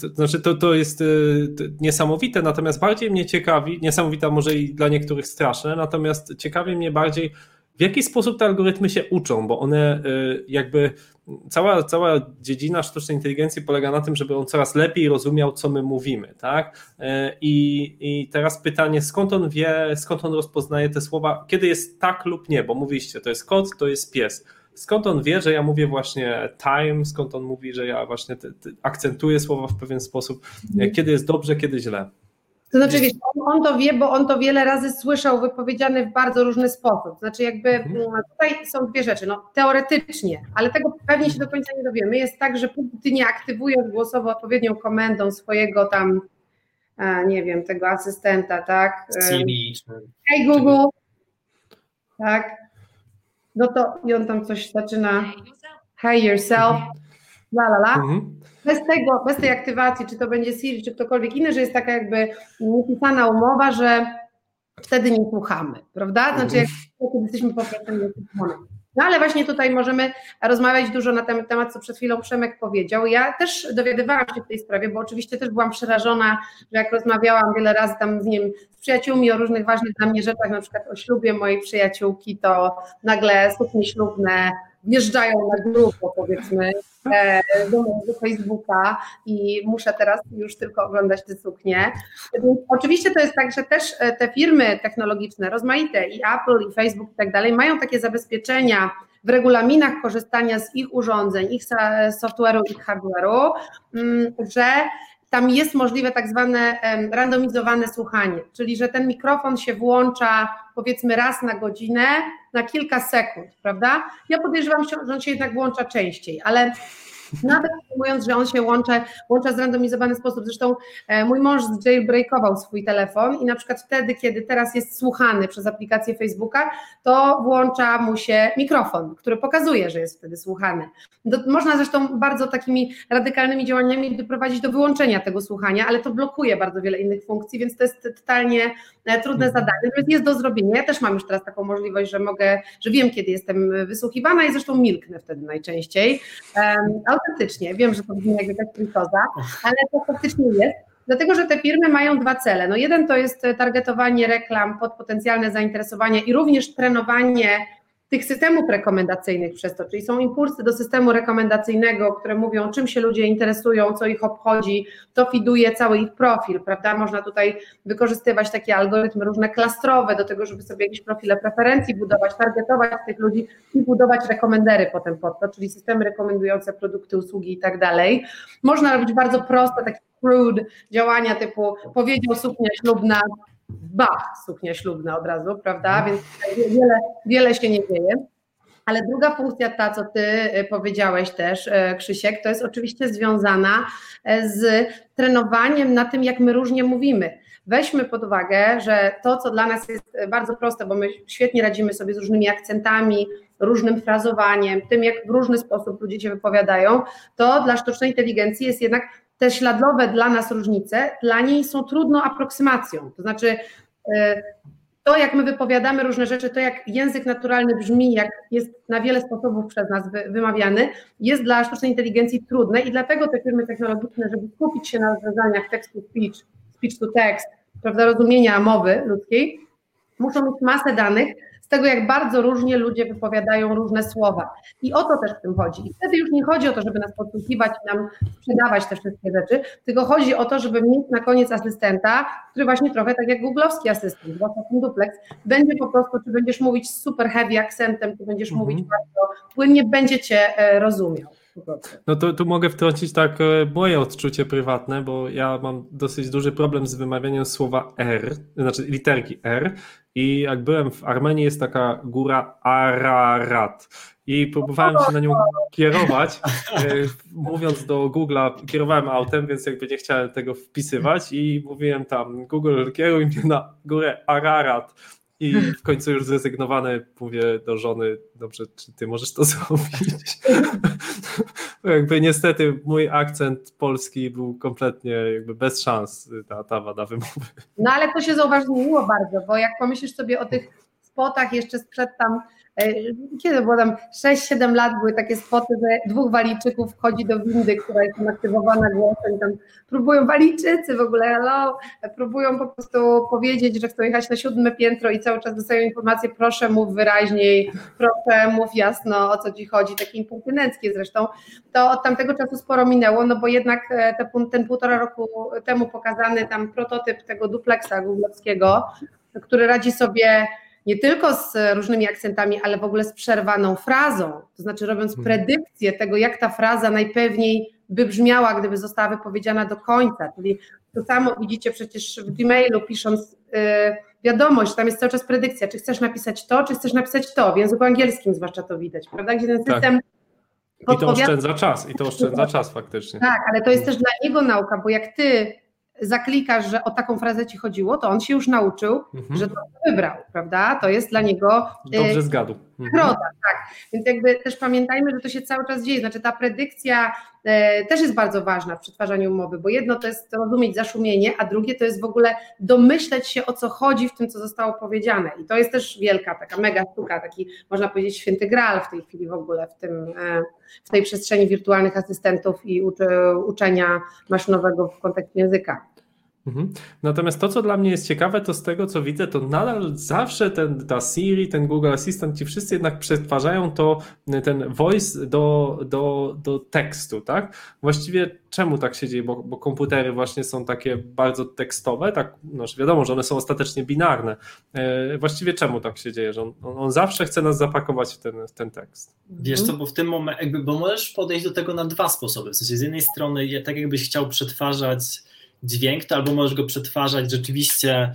to, znaczy to, to jest y, niesamowite, natomiast bardziej mnie ciekawi, niesamowite może i dla niektórych straszne, natomiast ciekawi mnie bardziej, w jaki sposób te algorytmy się uczą, bo one y, jakby cała, cała dziedzina sztucznej inteligencji polega na tym, żeby on coraz lepiej rozumiał, co my mówimy, tak? Y, I, I teraz pytanie, skąd on wie, skąd on rozpoznaje te słowa, kiedy jest tak lub nie, bo mówiście, to jest kot, to jest pies. Skąd on wie, że ja mówię właśnie time, skąd on mówi, że ja właśnie te, te akcentuję słowa w pewien sposób, mhm. kiedy jest dobrze, kiedy źle. To znaczy, wiesz, on, on, to wie, bo on to wiele razy słyszał wypowiedziane w bardzo różny sposób. Znaczy, jakby mhm. Mm, tutaj są dwie rzeczy. No, teoretycznie, ale tego pewnie się do końca nie dowiemy. Jest tak, że póki ty nie aktywujesz głosowo odpowiednią komendą swojego tam, a, nie wiem, tego asystenta, tak? Siri. Hey Google. Tak. No to i on tam coś zaczyna. Hey yourself. La la la. Mhm bez tego, bez tej aktywacji, czy to będzie Siri, czy ktokolwiek inny, że jest taka jakby niepisana umowa, że wtedy nie słuchamy, prawda? Znaczy, jak kiedy jesteśmy po prostu nie słuchamy. No ale właśnie tutaj możemy rozmawiać dużo na ten temat, co przed chwilą Przemek powiedział. Ja też dowiadywałam się w tej sprawie, bo oczywiście też byłam przerażona, że jak rozmawiałam wiele razy tam z nim, z przyjaciółmi o różnych ważnych dla mnie rzeczach, na przykład o ślubie mojej przyjaciółki, to nagle suknie ślubne wjeżdżają na grupo, powiedzmy, e, do mojego Facebooka i muszę teraz już tylko oglądać te suknie. Oczywiście to jest tak, że też e, te firmy technologiczne, rozmaite i Apple, i Facebook i tak dalej, mają takie zabezpieczenia w regulaminach korzystania z ich urządzeń, ich software'u, ich hardware'u, mm, że tam jest możliwe tak zwane randomizowane słuchanie, czyli że ten mikrofon się włącza powiedzmy raz na godzinę, na kilka sekund, prawda? Ja podejrzewam, że on się jednak włącza częściej, ale Nawet mówiąc, że on się łączy, łącza w zrandomizowany sposób. Zresztą e, mój mąż jailbreakował swój telefon i na przykład wtedy, kiedy teraz jest słuchany przez aplikację Facebooka, to włącza mu się mikrofon, który pokazuje, że jest wtedy słuchany. Do, można zresztą bardzo takimi radykalnymi działaniami doprowadzić do wyłączenia tego słuchania, ale to blokuje bardzo wiele innych funkcji, więc to jest totalnie e, trudne mhm. zadanie. Więc jest do zrobienia. Ja też mam już teraz taką możliwość, że mogę, że wiem, kiedy jestem wysłuchiwana i zresztą milknę wtedy najczęściej. Um, autentycznie, wiem, że to brzmi jak jakaś trikoza, ale to faktycznie jest. Dlatego, że te firmy mają dwa cele. No jeden to jest targetowanie reklam pod potencjalne zainteresowanie i również trenowanie tych systemów rekomendacyjnych przez to, czyli są impulsy do systemu rekomendacyjnego, które mówią, czym się ludzie interesują, co ich obchodzi, to fiduje cały ich profil, prawda? Można tutaj wykorzystywać takie algorytmy różne klastrowe do tego, żeby sobie jakieś profile preferencji budować, targetować tych ludzi i budować rekomendery potem pod to, czyli systemy rekomendujące produkty, usługi i tak dalej. Można robić bardzo proste, takie crude działania typu powiedział suknia ślubna, bach, suknia ślubna od razu, prawda? Więc wiele, wiele się nie dzieje. Ale druga funkcja, ta co ty e, powiedziałeś też, e, Krzysiek, to jest oczywiście związana e, z trenowaniem na tym, jak my różnie mówimy. Weźmy pod uwagę, że to, co dla nas jest bardzo proste, bo my świetnie radzimy sobie z różnymi akcentami, różnym frazowaniem, tym, jak w różny sposób ludzie się wypowiadają, to dla sztucznej inteligencji jest jednak te śladowe dla nas różnice, dla niej są trudną aproksymacją. To znaczy, e, to jak my wypowiadamy różne rzeczy, to jak język naturalny brzmi, jak jest na wiele sposobów przez nas wymawiany, jest dla sztucznej inteligencji trudne i dlatego te firmy technologiczne, żeby skupić się na rozwiązaniach text to speech, speech to text, prawda, rozumienia mowy ludzkiej, muszą mieć masę danych, z tego, jak bardzo różnie ludzie wypowiadają różne słowa. I o to też w tym chodzi. I wtedy już nie chodzi o to, żeby nas podsłuchiwać i nam sprzedawać te wszystkie rzeczy, tylko chodzi o to, żeby mieć na koniec asystenta, który właśnie trochę tak jak googlowski asystent, zwłaszcza ten duplex, będzie po prostu, czy będziesz mówić super heavy akcentem, czy będziesz mhm. mówić bardzo płynnie, będzie cię e, rozumiał. No to tu mogę wtrącić tak e, moje odczucie prywatne, bo ja mam dosyć duży problem z wymawianiem słowa R, znaczy literki R. I jak byłem w Armenii jest taka góra Ararat. I próbowałem się na nią kierować, e, mówiąc do Google'a, kierowałem autem, więc jakby nie chciałem tego wpisywać. I mówiłem tam Google kieruj mnie na górę Ararat i w końcu już zrezygnowany mówię do żony, dobrze, czy ty możesz to *laughs* zrobić? jakby niestety mój akcent polski był kompletnie jakby bez szans, ta, ta wada wymowy. No ale to się zauważyło bardzo, bo jak pomyślisz sobie o tych spotach jeszcze sprzed tam kiedy było tam 6-7 lat, były takie spoty, że dwóch walijczyków wchodzi do windy, która jest aktywowana głosem, tam próbują walijczycy w ogóle, hello, próbują po prostu powiedzieć, że chcą jechać na siódme piętro i cały czas dostają informację, proszę mów wyraźniej, proszę mów jasno, o co ci chodzi, takie impertynenckie zresztą, to od tamtego czasu sporo minęło, no bo jednak e, te, ten półtora roku temu pokazany tam prototyp tego duplexa googlowskiego, który radzi sobie nie tylko z różnymi akcentami, ale w ogóle z przerwaną frazą, to znaczy robiąc hmm. predykcję tego, jak ta fraza najpewniej by brzmiała, gdyby została wypowiedziana do końca. Czyli to samo widzicie przecież w Gmailu pisząc yy, wiadomość, tam jest cały czas predykcja, czy chcesz napisać to, czy chcesz napisać to. W języku angielskim zwłaszcza to widać, prawda? Gdzie ten tak. system. Tak. I to oszczędza czas, i to oszczędza *laughs* czas faktycznie. Tak, ale to jest też dla niego nauka, bo jak ty zaklikasz, że o taką frazę ci chodziło, to on się już nauczył, mhm. że to wybrał, prawda? To jest dla niego. Dobrze y, zgadł. Mhm. tak. Więc jakby też pamiętajmy, że to się cały czas dzieje. Znaczy ta predykcja e, też jest bardzo ważna w przetwarzaniu umowy, bo jedno to jest rozumieć zaszumienie, a drugie to jest w ogóle domyśleć się o co chodzi w tym, co zostało powiedziane. I to jest też wielka, taka mega sztuka, taki można powiedzieć święty graal w tej chwili w ogóle w, tym, e, w tej przestrzeni wirtualnych asystentów i uczenia maszynowego w kontekście języka. Mhm. Natomiast to, co dla mnie jest ciekawe, to z tego, co widzę, to nadal zawsze ten, ta Siri, ten Google Assistant, ci wszyscy jednak przetwarzają to, ten voice do, do, do tekstu, tak? Właściwie czemu tak się dzieje? Bo, bo komputery właśnie są takie bardzo tekstowe, tak, no, wiadomo, że one są ostatecznie binarne. E, właściwie czemu tak się dzieje, że on, on zawsze chce nas zapakować w ten, w ten tekst? Wiesz co, bo w tym momencie, jakby, bo możesz podejść do tego na dwa sposoby. W sensie z jednej strony, tak jakbyś chciał przetwarzać dźwięk, to albo możesz go przetwarzać rzeczywiście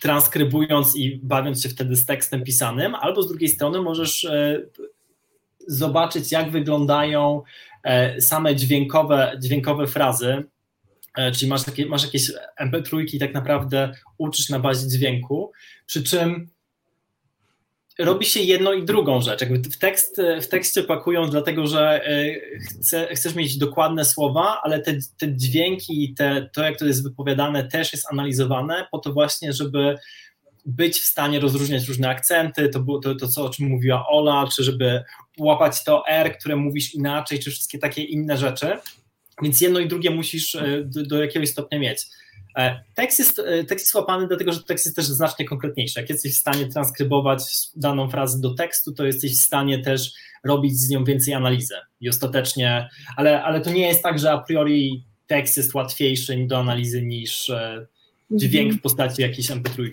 transkrybując i bawiąc się wtedy z tekstem pisanym, albo z drugiej strony możesz e, zobaczyć, jak wyglądają e, same dźwiękowe, dźwiękowe frazy, e, czyli masz, takie, masz jakieś MP3 i tak naprawdę uczysz na bazie dźwięku, przy czym robi się jedną i drugą rzecz. Jakby w, tekst, w tekście pakują, dlatego że e, chce, chcesz mieć dokładne słowa, ale te, te dźwięki, te, to jak to jest wypowiadane, też jest analizowane po to właśnie, żeby być w stanie rozróżniać różne akcenty, to to, to co, o czym mówiła Ola, czy żeby łapać to R, które mówisz inaczej, czy wszystkie takie inne rzeczy. Więc jedno i drugie musisz e, do, do jakiegoś stopnia mieć. E, tekst jest, e, tekst jest łapany dlatego, że tekst jest też znacznie konkretniejszy. Jak jesteś w stanie transkrybować daną frazę do tekstu, to jesteś w stanie też robić z nią więcej analizy i ostatecznie, ale, ale to nie jest tak, że a priori tekst jest łatwiejszy do analizy niż dźwięk w postaci jakiejś MP3.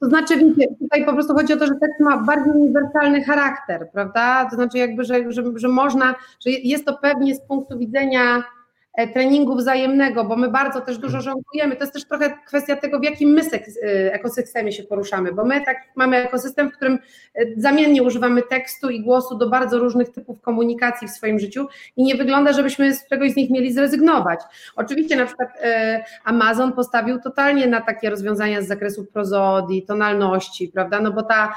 To znaczy, wiecie, tutaj po prostu chodzi o to, że tekst ma bardziej uniwersalny charakter, prawda? To znaczy, jakby, że, że, że można, że jest to pewnie z punktu widzenia E, treningu wzajemnego, bo my bardzo też dużo żonglujemy. To jest też trochę kwestia tego, w jakim my e, ekosystemie się poruszamy, bo my tak mamy ekosystem, w którym e, zamiennie używamy tekstu i głosu do bardzo różnych typów komunikacji w swoim życiu i nie wygląda, żebyśmy z czegoś z nich mieli zrezygnować. Oczywiście na przykład Amazon postawił totalnie na takie rozwiązania z zakresu prozodii, tonalności, prawda, no bo ta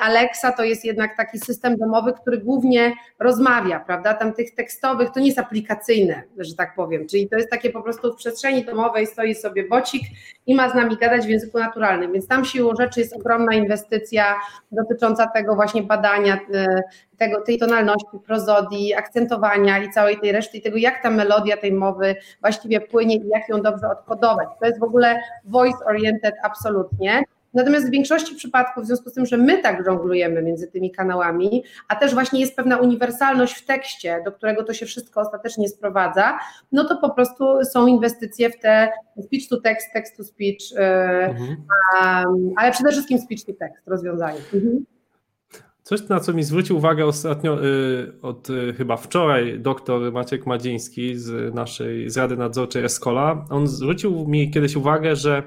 Alexa to jest jednak taki system domowy, który głównie rozmawia, prawda, tam tych tekstowych, to nie jest aplikacyjne, że tak powiem. Czyli to jest takie po prostu w przestrzeni domowej stoi sobie bocik i ma z nami gadać w języku naturalnym. Więc tam siłą rzeczy jest ogromna inwestycja dotycząca tego właśnie badania e, tego, tej tonalności, prozodii, akcentowania i całej tej reszty i tego, jak ta melodia tej mowy właściwie płynie i jak ją dobrze odkodować. To jest w ogóle voice oriented absolutnie. Natomiast w większości przypadków, w związku z tym, że my tak żonglujemy między tymi kanałami, a też właśnie jest pewna uniwersalność w tekście, do którego to się wszystko ostatecznie sprowadza, no to po prostu są inwestycje w te speech to text, text to speech, e, mhm. ale przede wszystkim speech to text rozwiązanie. Mhm. Coś, na co mi zwrócił uwagę ostatnio, y, od y, chyba wczoraj, doktor Maciek Madziński z naszej z Rady Nadzorczej Escola, on zwrócił mi kiedyś uwagę, że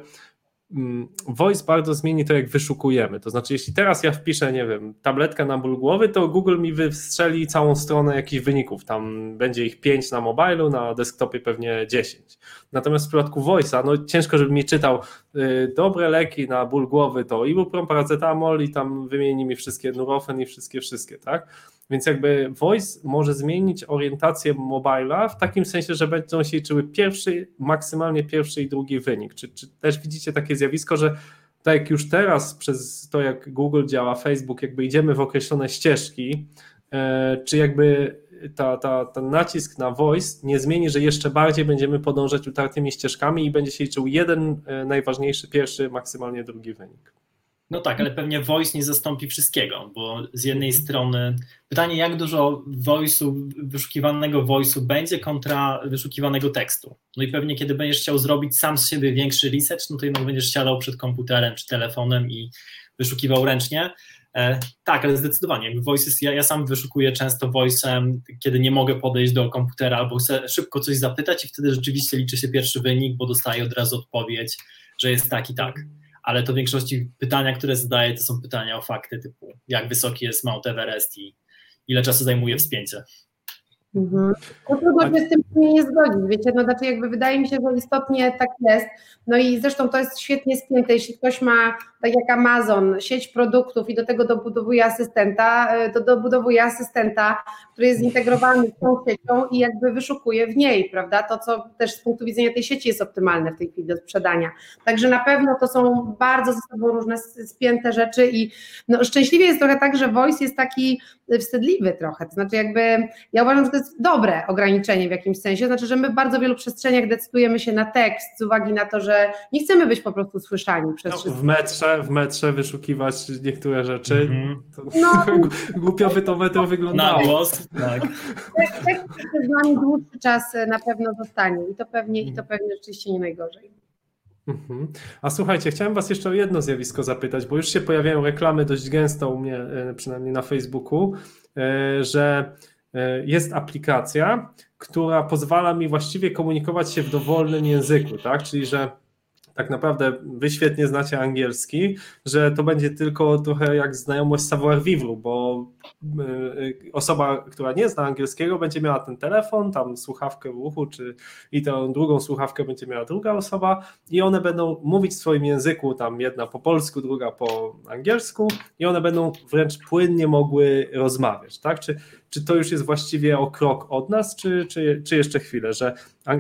voice bardzo zmieni to, jak wyszukujemy. To znaczy, jeśli teraz ja wpiszę, nie wiem, tabletkę na ból głowy, to Google mi wystrzeli całą stronę jakichś wyników. Tam będzie ich 5 na mobilu, na desktopie pewnie 10. Natomiast w przypadku voice'a, no ciężko, żeby mi czytał y, dobre leki na ból głowy, to ibuprofen, paracetamol i tam wymieni mi wszystkie nurofen i wszystkie, wszystkie, tak? Więc jakby voice może zmienić orientację mobila w takim sensie, że będą się liczyły pierwszy, maksymalnie pierwszy i drugi wynik. Czy, czy też widzicie takie zjawisko, że tak jak już teraz przez to, jak Google działa, Facebook, jakby idziemy w określone ścieżki, e, czy jakby ta, ta, ten nacisk na voice nie zmieni, że jeszcze bardziej będziemy podążać utartymi ścieżkami i będzie się liczył jeden e, najważniejszy, pierwszy, maksymalnie drugi wynik. No tak, ale pewnie voice nie zastąpi wszystkiego, bo z jednej strony pytanie, jak dużo voice'u, wyszukiwanego voice'u będzie kontra wyszukiwanego tekstu. No i pewnie kiedy będziesz chciał zrobić sam z siebie większy research, no to jednak będziesz siadał przed komputerem czy telefonem i wyszukiwał ręcznie. E, tak, ale zdecydowanie. Voices, ja, ja sam wyszukuję często voice'em, kiedy nie mogę podejść do komputera albo chcę szybko coś zapytać i wtedy rzeczywiście liczy się pierwszy wynik, bo dostaję od razu odpowiedź, że jest tak i tak ale to w większości pytania, które zadaję, to są pytania o fakty typu jak wysoki jest Mount Everest i ile czasu zajmuje wspięcie. Mhm. No trudno się z tym nie zgodzić, wiecie, no znaczy jakby wydaje mi się, że istotnie tak jest, no i zresztą to jest świetnie spięte, jeśli ktoś ma, tak jak Amazon, sieć produktów i do tego dobudowuje asystenta, e, to dobudowuje asystenta, który jest zintegrowany z tą siecią i jakby wyszukuje w niej, prawda, to co też z punktu widzenia tej sieci jest optymalne w tej chwili do sprzedania. Także na pewno to są bardzo ze sobą różne spięte rzeczy i no szczęśliwie jest trochę tak, że voice jest taki wstydliwy trochę, to znaczy jakby ja uważam, że to jest dobre ograniczenie w jakimś sensie, znaczy, że my w bardzo wielu przestrzeniach decydujemy się na tekst z uwagi na to, że nie chcemy być po prostu słyszani przez no, W metrze, w metrze wyszukiwać niektóre rzeczy, mm-hmm. to, no, *laughs* głupio by to metro wyglądało. Na głos, tak. Tekst z nami dłuższy czas na pewno zostanie i to pewnie, i to pewnie rzeczywiście nie najgorzej. Mhm. A słuchajcie, chciałem Was jeszcze o jedno zjawisko zapytać, bo już się pojawiają reklamy dość gęsto u mnie, e, przynajmniej na Facebooku, e, że e, jest aplikacja, która pozwala mi właściwie komunikować się w dowolnym języku, tak? Czyli że tak naprawdę wy świetnie znacie angielski, że to będzie tylko trochę jak znajomość savoir vivre, bo osoba, która nie zna angielskiego, będzie miała ten telefon, tam słuchawkę w uchu, czy i tą drugą słuchawkę będzie miała druga osoba, i one będą mówić w swoim języku, tam jedna po polsku, druga po angielsku, i one będą wręcz płynnie mogły rozmawiać. Tak? Czy, czy to już jest właściwie o krok od nas, czy, czy, czy jeszcze chwilę, że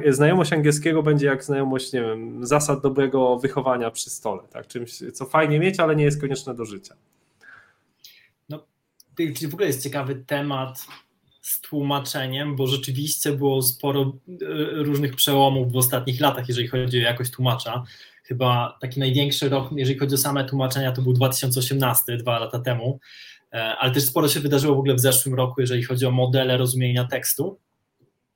znajomość angielskiego będzie jak znajomość, nie wiem, zasad dobrego wychowania przy stole, tak? czymś, co fajnie mieć, ale nie jest konieczne do życia. W ogóle jest ciekawy temat z tłumaczeniem, bo rzeczywiście było sporo e, różnych przełomów w ostatnich latach, jeżeli chodzi o jakość tłumacza. Chyba taki największy rok, jeżeli chodzi o same tłumaczenia, to był 2018, dwa lata temu, e, ale też sporo się wydarzyło w ogóle w zeszłym roku, jeżeli chodzi o modele rozumienia tekstu.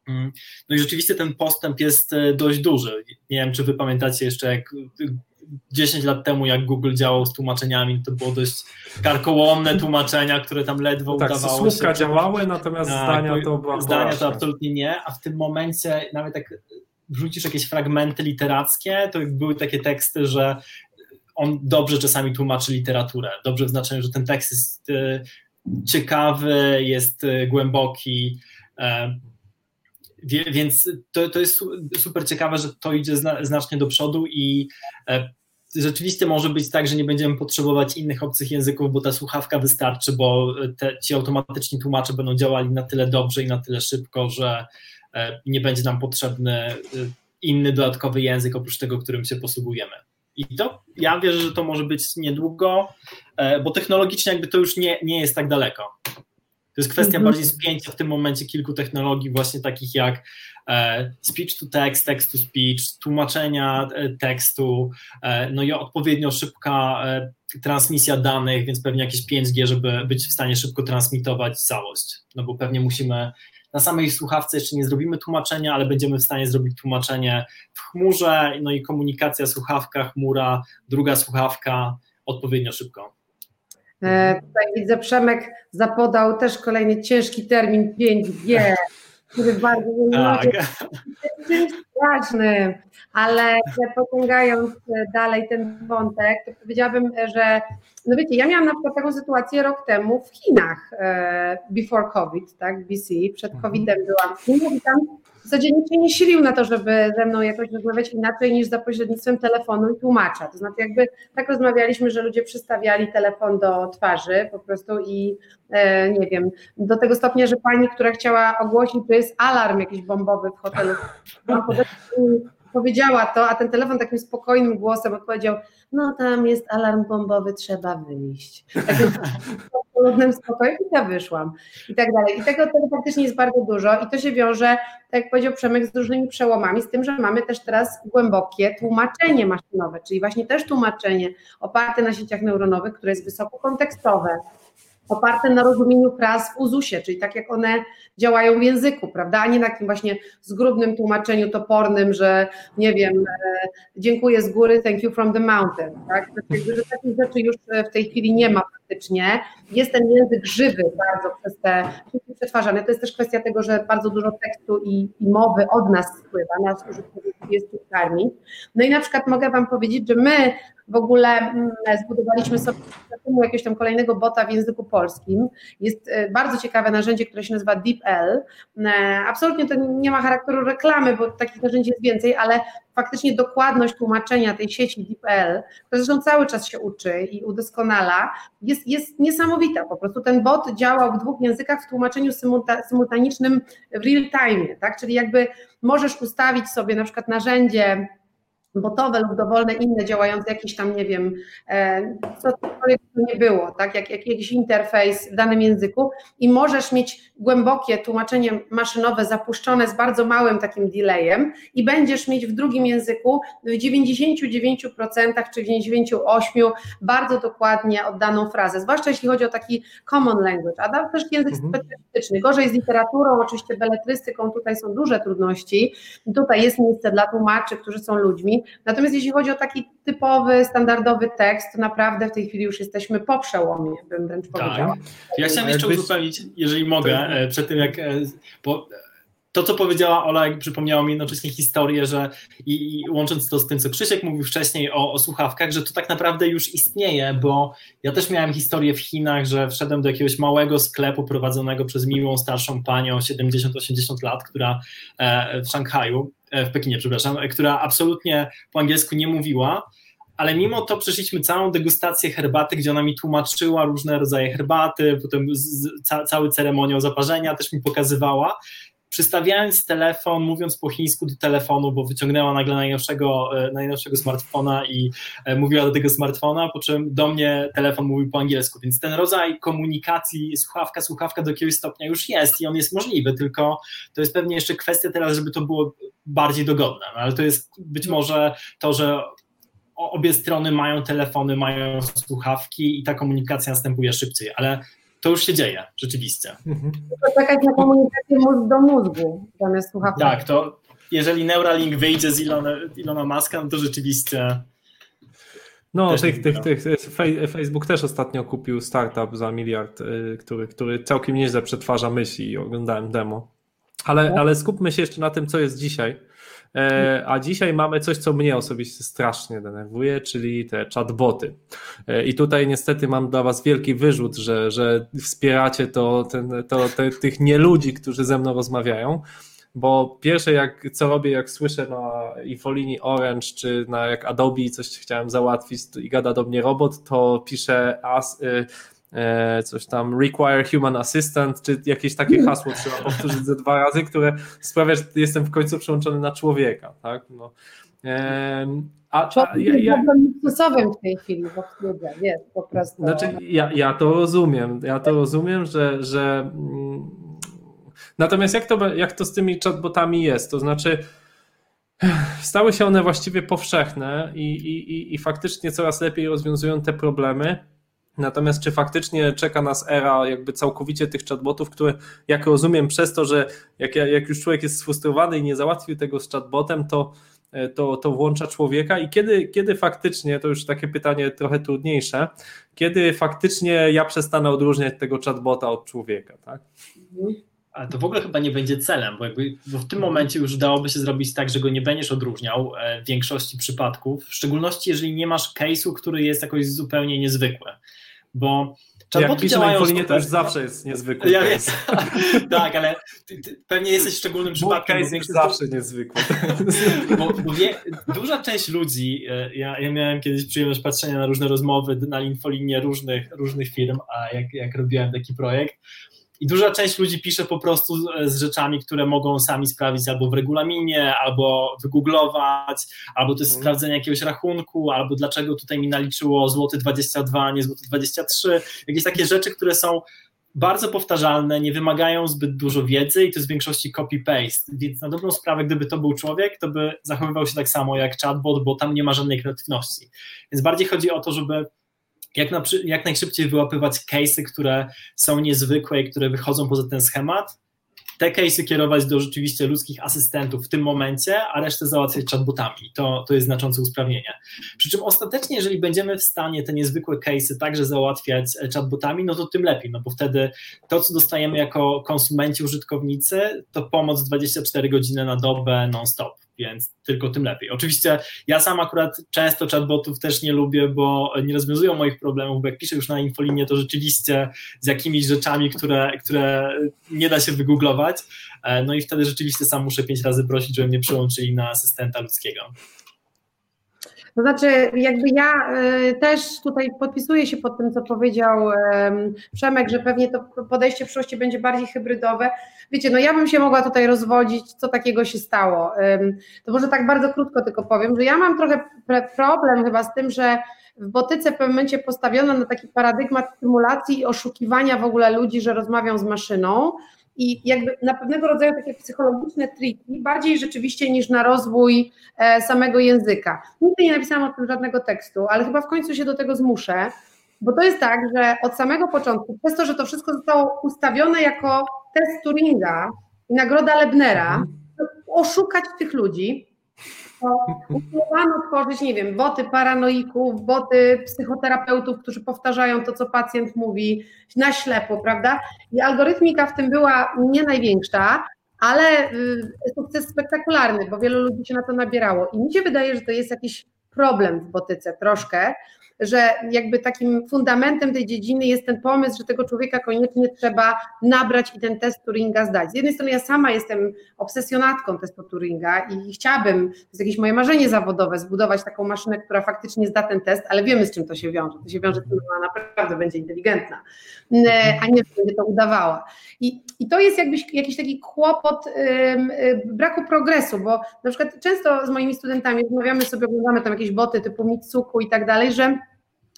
Mm. No i rzeczywiście ten postęp jest e, dość duży. Nie wiem, czy wy pamiętacie jeszcze, jak 10 lat temu, jak Google działał z tłumaczeniami, to było dość karkołomne tłumaczenia, które tam ledwo tak, udawało słówka się. działały, natomiast tak, zdania to była Zdania to absolutnie nie, a w tym momencie nawet jak wrzucisz jakieś fragmenty literackie, to były takie teksty, że on dobrze czasami tłumaczy literaturę. Dobrze w znaczeniu, że ten tekst jest e, ciekawy, jest e, głęboki. Więc to, to jest super ciekawe, że to idzie znacznie do przodu i e, rzeczywiście może być tak, że nie będziemy potrzebować innych obcych języków, bo ta słuchawka wystarczy, bo te, ci automatyczni tłumacze będą działali na tyle dobrze i na tyle szybko, że e, nie będzie nam potrzebny e, inny dodatkowy język oprócz tego, którym się posługujemy. I to ja wierzę, że to może być niedługo, bo technologicznie jakby to już nie, nie jest tak daleko. To jest kwestia mhm. bardziej spięcia w tym momencie kilku technologii, właśnie takich jak e, speech to text, text to speech, tłumaczenia e, tekstu, e, no i odpowiednio szybka transmisja danych, więc pewnie jakieś 5G, żeby być w stanie szybko transmitować całość. No bo pewnie musimy na samej słuchawce jeszcze nie zrobimy tłumaczenia, ale będziemy w stanie zrobić tłumaczenie w chmurze, no i komunikacja słuchawka, chmura, druga słuchawka odpowiednio szybko. E, tutaj widzę, Przemek zapodał też kolejny ciężki termin 5G, który *laughs* bardzo tak. jest ważny, ale pociągając dalej ten wątek, to powiedziałabym, że no wiecie, ja miałam na przykład taką sytuację rok temu w Chinach, e, before COVID, tak, BC, przed mhm. COVID-em byłam w Chinach i tam się nie silił na to, żeby ze mną jakoś rozmawiać inaczej niż za pośrednictwem telefonu i tłumacza. To znaczy jakby tak rozmawialiśmy, że ludzie przystawiali telefon do twarzy po prostu i e, nie wiem, do tego stopnia, że pani, która chciała ogłosić, że jest alarm jakiś bombowy w hotelu, powiedziała to, a ten telefon takim spokojnym głosem odpowiedział, no tam jest alarm bombowy, trzeba wyjść. Tak absolutnym spokoju i ja wyszłam. I tak dalej. I tego, tego faktycznie jest bardzo dużo. I to się wiąże, tak jak powiedział Przemek, z różnymi przełomami, z tym, że mamy też teraz głębokie tłumaczenie maszynowe, czyli właśnie też tłumaczenie oparte na sieciach neuronowych, które jest wysoko kontekstowe, oparte na rozumieniu fraz w uzusie, czyli tak jak one działają w języku, prawda, a nie na takim właśnie zgrubnym tłumaczeniu topornym, że nie wiem, e, dziękuję z góry, thank you from the mountain, tak, że takich rzeczy już w tej chwili nie ma jest ten język żywy bardzo przez te przetwarzany, to jest też kwestia tego, że bardzo dużo tekstu i, i mowy od nas spływa, nas użytkowników jest karmić, no i na przykład mogę Wam powiedzieć, że my w ogóle mm, zbudowaliśmy sobie jakiegoś tam kolejnego bota w języku polskim. Jest e, bardzo ciekawe narzędzie, które się nazywa DeepL. E, absolutnie to nie ma charakteru reklamy, bo takich narzędzi jest więcej, ale faktycznie dokładność tłumaczenia tej sieci DeepL, która zresztą cały czas się uczy i udoskonala, jest, jest niesamowita. Po prostu ten bot działał w dwóch językach w tłumaczeniu symultanicznym w real time, tak? Czyli jakby możesz ustawić sobie na przykład narzędzie botowe lub dowolne inne działające jakieś tam, nie wiem, e, cokolwiek to nie było, tak, jak, jak jakiś interfejs w danym języku i możesz mieć głębokie tłumaczenie maszynowe zapuszczone z bardzo małym takim delayem i będziesz mieć w drugim języku w 99% czy 98% bardzo dokładnie oddaną frazę, zwłaszcza jeśli chodzi o taki common language, a też język mhm. specyficzny. Gorzej z literaturą, oczywiście beletrystyką, tutaj są duże trudności. Tutaj jest miejsce dla tłumaczy, którzy są ludźmi, Natomiast jeśli chodzi o taki typowy, standardowy tekst, to naprawdę w tej chwili już jesteśmy po przełomie, bym wręcz tak. powiedziała. Ja chciałem jeszcze uzupełnić, jeżeli mogę, e, przed tym jak, e, bo to, co powiedziała Ola, przypomniało mi jednocześnie historię, że i, i, łącząc to z tym, co Krzysiek mówił wcześniej o, o, słuchawkach, że to tak naprawdę już istnieje, bo ja też miałem historię w Chinach, że wszedłem do jakiegoś małego sklepu prowadzonego przez miłą starszą panią 70-80 lat, która e, w Szanghaju, e, w Pekinie, przepraszam, e, która absolutnie po angielsku nie mówiła ale mimo to przeszliśmy całą degustację herbaty, gdzie ona mi tłumaczyła różne rodzaje herbaty, potem ca, cały ceremoniał zaparzenia też mi pokazywała. Przystawiając telefon, mówiąc po chińsku do telefonu, bo wyciągnęła nagle najnowszego, e, najnowszego smartfona i e, mówiła do tego smartfona, po czym do mnie telefon mówił po angielsku. Więc ten rodzaj komunikacji, słuchawka, słuchawka do jakiegoś stopnia już jest i on jest możliwy, tylko to jest pewnie jeszcze kwestia teraz, żeby to było bardziej dogodne. Ale to jest być może to, że obie strony mają telefony, mają słuchawki i ta komunikacja następuje szybciej, ale to już się dzieje rzeczywiście. Mhm. To czekać na komunikację mózg do mózgu zamiast słuchawki. Tak, to jeżeli Neuralink wyjdzie z Ilona, Ilona Maska, no to rzeczywiście no, tych, tych, tych, Facebook też ostatnio kupił startup za miliard, y, który, który całkiem nieźle przetwarza myśli i oglądałem demo. Ale, no. ale skupmy się jeszcze na tym, co jest dzisiaj. E, a dzisiaj mamy coś, co mnie osobiście strasznie denerwuje, czyli te chatboty. E, I tutaj niestety mam dla Was wielki wyrzut, że, że wspieracie to, ten, to te, tych nieludzi, którzy ze mną rozmawiają bo pierwsze jak co robię, jak słyszę na infolinii Orange, czy na jak Adobe coś chciałem załatwić i gada do mnie robot, to piszę as, y, coś tam require human assistant, czy jakieś takie hasło trzeba powtórzyć ze dwa razy, które sprawia, że jestem w końcu przyłączony na człowieka, tak? No. A, a ja, ja, w tej chwili w obsłudze, jest po prostu. Znaczy, ja, ja to rozumiem, ja to rozumiem, że, że mm, natomiast jak to, jak to z tymi chatbotami jest, to znaczy stały się one właściwie powszechne i, i, i faktycznie coraz lepiej rozwiązują te problemy, Natomiast czy faktycznie czeka nas era jakby całkowicie tych chatbotów, które jak rozumiem przez to, że jak, jak już człowiek jest sfrustrowany i nie załatwił tego z chatbotem, to, e, to, to włącza człowieka i kiedy, kiedy faktycznie, to już takie pytanie trochę trudniejsze, kiedy faktycznie ja przestanę odróżniać tego chatbota od człowieka, tak? Ale to w ogóle chyba nie będzie celem, bo, jakby, bo w tym momencie już dałoby się zrobić tak, że go nie będziesz odróżniał e, w większości przypadków, w szczególności jeżeli nie masz case'u, który jest jakoś zupełnie niezwykły bo Chatboty działają infolinie to już zawsze jest niezwykły. Ja wiem. *laughs* tak, ale ty, ty pewnie jesteś szczególnym przypadkiem. Case jest zawsze niezwykły. *laughs* bo, bo wie, duża część ludzi, e, ja, ja miałem kiedyś przyjemność patrzenia na różne rozmowy na infolinie różnych, różnych firm, a jak, jak robiłem taki projekt, i duża część ludzi pisze po prostu z rzeczami, które mogą sami sprawdzić albo w regulaminie, albo wygooglować, albo to jest mm. sprawdzenie jakiegoś rachunku, albo dlaczego tutaj mi naliczyło złoty 22, nie złoty 23. Jakieś takie rzeczy, które są bardzo powtarzalne, nie wymagają zbyt dużo wiedzy i to jest w większości copy-paste, więc na dobrą sprawę, gdyby to był człowiek, to by zachowywał się tak samo jak chatbot, bo tam nie ma żadnej kreatywności. Więc bardziej chodzi o to, żeby jak, na, jak najszybciej wyłapywać case'y, które są niezwykłe i które wychodzą poza ten schemat, te case'y kierować do rzeczywiście ludzkich asystentów w tym momencie, a resztę załatwiać chatbotami. To, to jest znaczące usprawnienie. Przy czym ostatecznie, jeżeli będziemy w stanie te niezwykłe case'y także załatwiać e, chatbotami, no to tym lepiej, no bo wtedy to, co dostajemy jako konsumenci, użytkownicy, to pomoc 24 godziny na dobę non-stop więc tylko tym lepiej. Oczywiście ja sam akurat często chatbotów też nie lubię, bo nie rozwiązują moich problemów, bo jak piszę już na infolinie, to rzeczywiście z jakimiś rzeczami, które, które nie da się wygooglować, e, no i wtedy rzeczywiście sam muszę pięć razy prosić, żeby mnie przyłączyli na asystenta ludzkiego. To znaczy, jakby ja y, też tutaj podpisuję się pod tym, co powiedział Przemek, że pewnie to podejście w przyszłości będzie bardziej hybrydowe. Wiecie, no ja bym się mogła tutaj rozwodzić, co takiego się stało. To może tak bardzo krótko tylko powiem, że ja mam trochę problem chyba z tym, że w botyce w pewnym momencie postawiono na taki paradygmat stymulacji i oszukiwania w ogóle ludzi, że rozmawiam z maszyną i jakby na pewnego rodzaju takie psychologiczne triki, bardziej rzeczywiście niż na rozwój e, samego języka. Nigdy nie napisałam o tym żadnego tekstu, ale chyba w końcu się do tego zmuszę, bo to jest tak, że od samego początku, przez to, że to wszystko zostało ustawione jako test Turinga i nagroda Lebnera, mhm. oszukać tych ludzi, usiłowano tworzyć, nie wiem, boty paranoików, boty psychoterapeutów, którzy powtarzają to, co pacjent mówi na ślepo, prawda? I algorytmika w tym była nie największa, ale y, sukces spektakularny, bo wielu ludzi się na to nabierało. I mi się wydaje, że to jest jakiś problem w botyce troszkę, że jakby takim fundamentem tej dziedziny jest ten pomysł, że tego człowieka koniecznie trzeba nabrać i ten test Turinga zdać. Z jednej strony ja sama jestem obsesjonatką testu Turinga i chciałabym, to jest jakieś moje marzenie zawodowe, zbudować taką maszynę, która faktycznie zda ten test, ale wiemy z czym to się wiąże. To się wiąże z tym, że ona naprawdę będzie inteligentna, a nie, że będzie to udawała. I, i to jest jakbyś, jakiś taki kłopot braku progresu, bo na przykład często z moimi studentami rozmawiamy sobie, oglądamy tam jakieś boty typu Mitsuku i tak dalej, że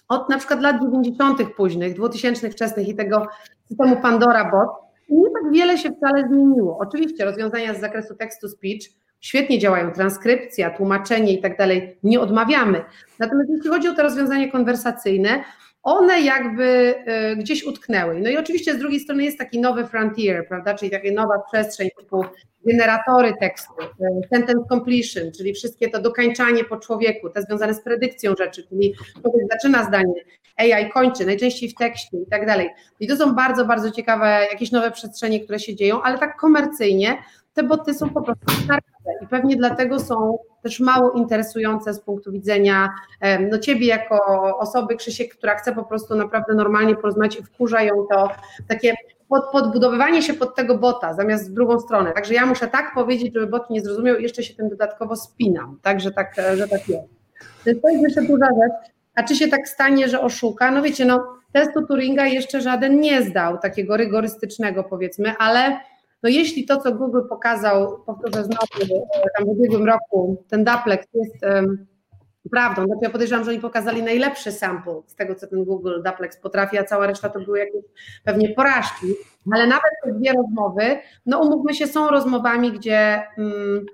od na przykład lat 90. późnych, 2000 wczesnych i tego systemu Pandora Bot, nie tak wiele się wcale zmieniło. Oczywiście rozwiązania z zakresu tekstu speech świetnie działają, transkrypcja, tłumaczenie i tak dalej, nie odmawiamy. Natomiast jeśli chodzi o te rozwiązania konwersacyjne, one jakby y, gdzieś utknęły. No i oczywiście z drugiej strony jest taki nowy frontier, prawda, czyli taka nowa przestrzeń typu generatory tekstu, y, sentence completion, czyli wszystkie to dokańczanie po człowieku, te związane z predykcją rzeczy, czyli człowiek zaczyna zdanie, AI kończy, najczęściej w tekście i tak dalej. I to są bardzo, bardzo ciekawe jakieś nowe przestrzenie, które się dzieją, ale tak komercyjnie te boty są po prostu starsze i pewnie dlatego są też mało interesujące z punktu widzenia no ciebie jako osoby, Krzysiek, która chce po prostu naprawdę normalnie porozmawiać i wkurza ją to takie pod, podbudowywanie się pod tego bota, zamiast w drugą stronę. Także ja muszę tak powiedzieć, żeby bot nie zrozumiał i jeszcze się tym dodatkowo spinam, tak, że tak, że tak jest. To jest jeszcze duża rzecz. A czy się tak stanie, że oszuka? No wiecie, no testu Turinga jeszcze żaden nie zdał, takiego rygorystycznego powiedzmy, ale no jeśli to, co Google pokazał, powtórzę znowu, e, tam w ubiegłym roku, ten duplex jest um, prawdą, znaczy ja podejrzewam, że oni pokazali najlepszy sample z tego, co ten Google duplex potrafi, a cała reszta to były jakieś pewnie porażki, ale nawet te dwie rozmowy, no umówmy się, są rozmowami, gdzie... Um,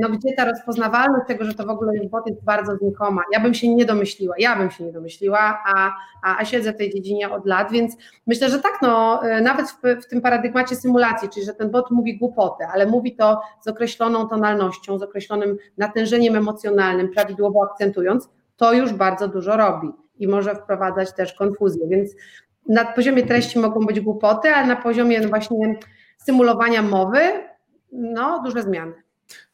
no gdzie ta rozpoznawalność tego, że to w ogóle jest bot jest bardzo znikoma. Ja bym się nie domyśliła, ja bym się nie domyśliła, a, a, a siedzę w tej dziedzinie od lat, więc myślę, że tak, no y, nawet w, w tym paradygmacie symulacji, czyli że ten bot mówi głupotę, ale mówi to z określoną tonalnością, z określonym natężeniem emocjonalnym, prawidłowo akcentując, to już bardzo dużo robi i może wprowadzać też konfuzję, więc na poziomie treści mogą być głupoty, ale na poziomie no właśnie symulowania mowy, no duże zmiany.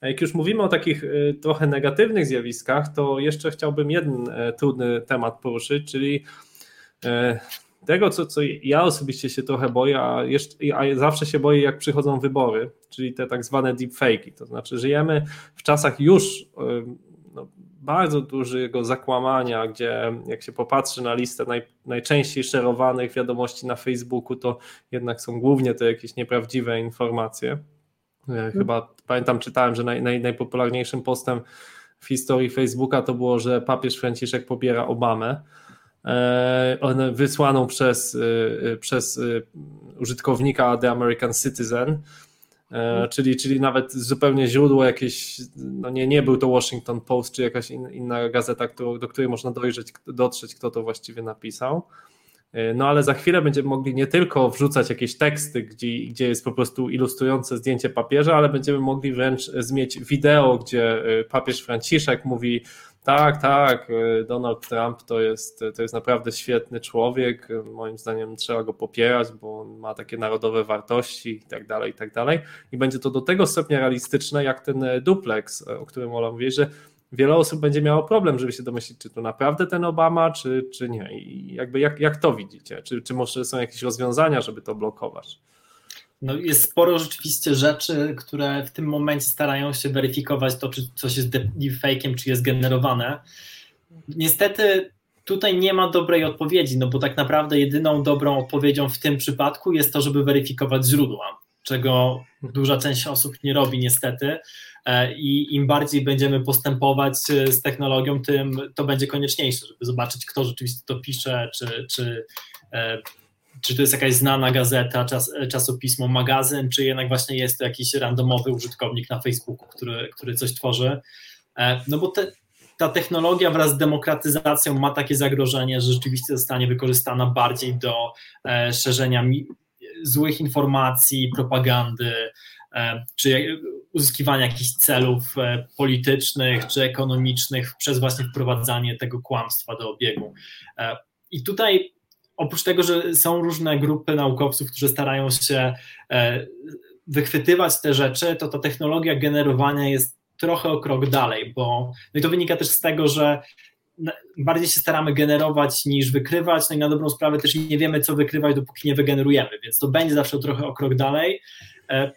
Jak już mówimy o takich y, trochę negatywnych zjawiskach, to jeszcze chciałbym jeden e, trudny temat poruszyć, czyli e, tego, co, co ja osobiście się trochę boję, a, jeszcze, a zawsze się boję, jak przychodzą wybory, czyli te tak zwane deepfake'i. To znaczy, żyjemy w czasach już y, no, bardzo dużego zakłamania, gdzie jak się popatrzy na listę naj, najczęściej szerowanych wiadomości na Facebooku, to jednak są głównie te jakieś nieprawdziwe informacje. Mhm. Chyba pamiętam, czytałem, że naj, naj, najpopularniejszym postem w historii Facebooka to było, że papież Franciszek pobiera Obamę. E, wysłaną przez, e, e, przez użytkownika The American Citizen, mhm. czyli, czyli nawet zupełnie źródło jakieś, no nie, nie był to Washington Post czy jakaś in, inna gazeta, do której można dojrzeć, dotrzeć, kto to właściwie napisał. E, no ale za chwilę będziemy mogli nie tylko wrzucać jakieś teksty, gdzie, gdzie jest po prostu ilustrujące zdjęcie papieża, ale będziemy mogli wręcz zmieć wideo, gdzie e, papież Franciszek mówi tak, tak, e, Donald Trump to jest, to jest naprawdę świetny człowiek, moim zdaniem trzeba go popierać, bo on ma takie narodowe wartości i tak dalej, i tak dalej. I będzie to do tego stopnia realistyczne, jak ten duplex, o którym Ola mówi, że wiele osób będzie miało problem, żeby się domyślić, czy to naprawdę ten Obama, czy, czy nie. I jakby jak, jak to widzicie? Czy, czy może są jakieś rozwiązania, żeby to blokować? No jest sporo rzeczywiście rzeczy, które w tym momencie starają się weryfikować to, czy coś jest deepfake'iem, czy jest generowane. Niestety tutaj nie ma dobrej odpowiedzi, no bo tak naprawdę jedyną dobrą odpowiedzią w tym przypadku jest to, żeby weryfikować źródła, czego duża część osób nie robi niestety. E, i im bardziej będziemy postępować e, z technologią, tym to będzie konieczniejsze, żeby zobaczyć, kto rzeczywiście to pisze, czy, czy, e, czy to jest jakaś znana gazeta, czas, czasopismo, magazyn, czy jednak właśnie jest to jakiś randomowy użytkownik na Facebooku, który, który coś tworzy. No bo te, ta technologia wraz z demokratyzacją ma takie zagrożenie, że rzeczywiście zostanie wykorzystana bardziej do szerzenia złych informacji, propagandy, czy uzyskiwania jakichś celów e, politycznych czy ekonomicznych przez właśnie wprowadzanie tego kłamstwa do obiegu. E, I tutaj oprócz tego, że są różne grupy naukowców, którzy starają się e, wychwytywać te rzeczy, to ta technologia generowania jest trochę o krok dalej, bo no i to wynika też z tego, że bardziej się staramy generować niż wykrywać, no i na dobrą sprawę też nie wiemy, co wykrywać, dopóki nie wygenerujemy, więc to będzie zawsze trochę o krok dalej. E,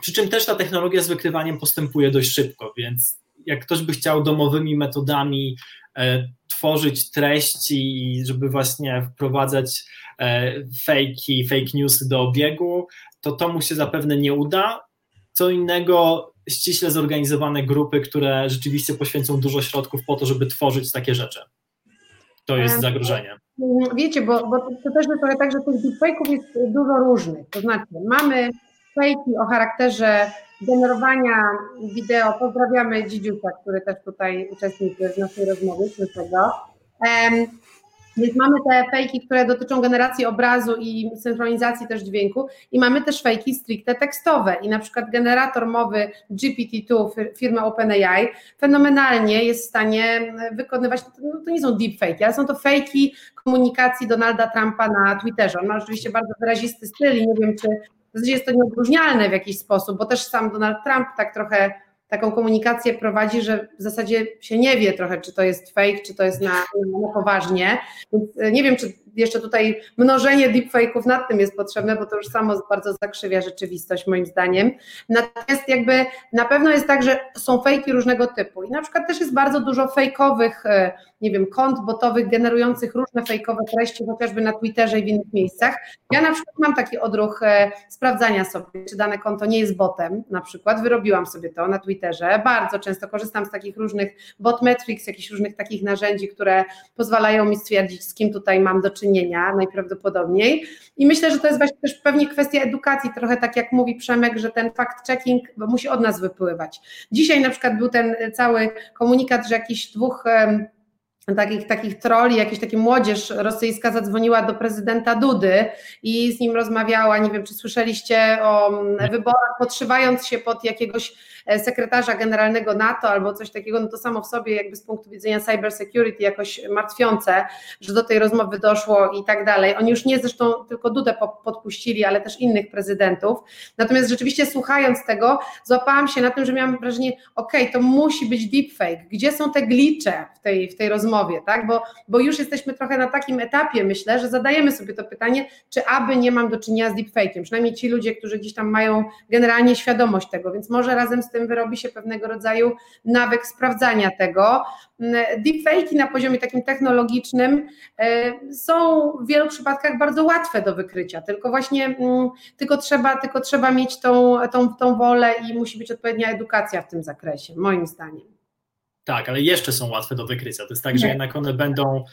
przy czym też ta technologia z wykrywaniem postępuje dość szybko, więc jak ktoś by chciał domowymi metodami e, tworzyć treści, żeby właśnie wprowadzać e, fejki, fake newsy do obiegu, to to mu się zapewne nie uda. Co innego ściśle zorganizowane grupy, które rzeczywiście poświęcą dużo środków po to, żeby tworzyć takie rzeczy. To jest zagrożenie. Wiecie, bo, bo to też jest trochę tak, że tych deepfake'ów jest dużo różnych. To znaczy, mamy fejki o charakterze generowania wideo. Pozdrawiamy Dzidziusia, który też tutaj uczestniczy w naszej rozmowie, tego. Więc mamy te fejki, które dotyczą generacji obrazu i synchronizacji też dźwięku i mamy też fejki stricte tekstowe i na przykład generator mowy GPT-2 firmy OpenAI fenomenalnie jest w stanie wykonywać, no to nie są deepfake, ale są to fejki komunikacji Donalda Trumpa na Twitterze. On ma oczywiście bardzo wyrazisty styl i nie wiem, czy jest to nieodróżnialne w jakiś sposób, bo też sam Donald Trump tak trochę taką komunikację prowadzi, że w zasadzie się nie wie trochę, czy to jest fake, czy to jest na, na poważnie. Więc e, nie wiem, czy jeszcze tutaj mnożenie deepfake'ów nad tym jest potrzebne, bo to już samo bardzo zakrzywia rzeczywistość moim zdaniem. Natomiast jakby na pewno jest tak, że są fejki różnego typu i na przykład też jest bardzo dużo fejkowych, e, nie wiem, kont botowych generujących różne fejkowe treści, chociażby na Twitterze i w innych miejscach. Ja na przykład mam taki odruch e, sprawdzania sobie, czy dane konto nie jest botem, na przykład wyrobiłam sobie to na Twitterze, bardzo często korzystam z takich różnych bot metrics, jakichś różnych takich narzędzi, które pozwalają mi stwierdzić, z kim tutaj mam do czynienia najprawdopodobniej. I myślę, że to jest właśnie też pewnie kwestia edukacji, trochę tak jak mówi Przemek, że ten fact-checking musi od nas wypływać. Dzisiaj na przykład był ten cały komunikat, że jakiś dwóch takich, takich troli, jakaś taka młodzież rosyjska zadzwoniła do prezydenta Dudy i z nim rozmawiała, nie wiem czy słyszeliście o wyborach, podszywając się pod jakiegoś E, sekretarza generalnego NATO albo coś takiego, no to samo w sobie jakby z punktu widzenia cyber security jakoś martwiące, że do tej rozmowy doszło i tak dalej. Oni już nie zresztą tylko Dudę podpuścili, ale też innych prezydentów. Natomiast rzeczywiście słuchając tego, złapałam się na tym, że miałam wrażenie, okej, okay, to musi być deepfake. Gdzie są te glicze w tej, w tej rozmowie, tak? Bo, bo już jesteśmy trochę na takim etapie, myślę, że zadajemy sobie to pytanie, czy aby nie mam do czynienia z deepfake'iem. Przynajmniej ci ludzie, którzy gdzieś tam mają generalnie świadomość tego, więc może razem z tym wyrobi się pewnego rodzaju nawyk sprawdzania tego. Deepfake'i na poziomie takim technologicznym e, są w wielu przypadkach bardzo łatwe do wykrycia, tylko właśnie mm, tylko trzeba, tylko trzeba mieć tą, tą, tą wolę i musi być odpowiednia edukacja w tym zakresie, moim zdaniem. Tak, ale jeszcze są łatwe do wykrycia. To jest tak, że jednak one będą.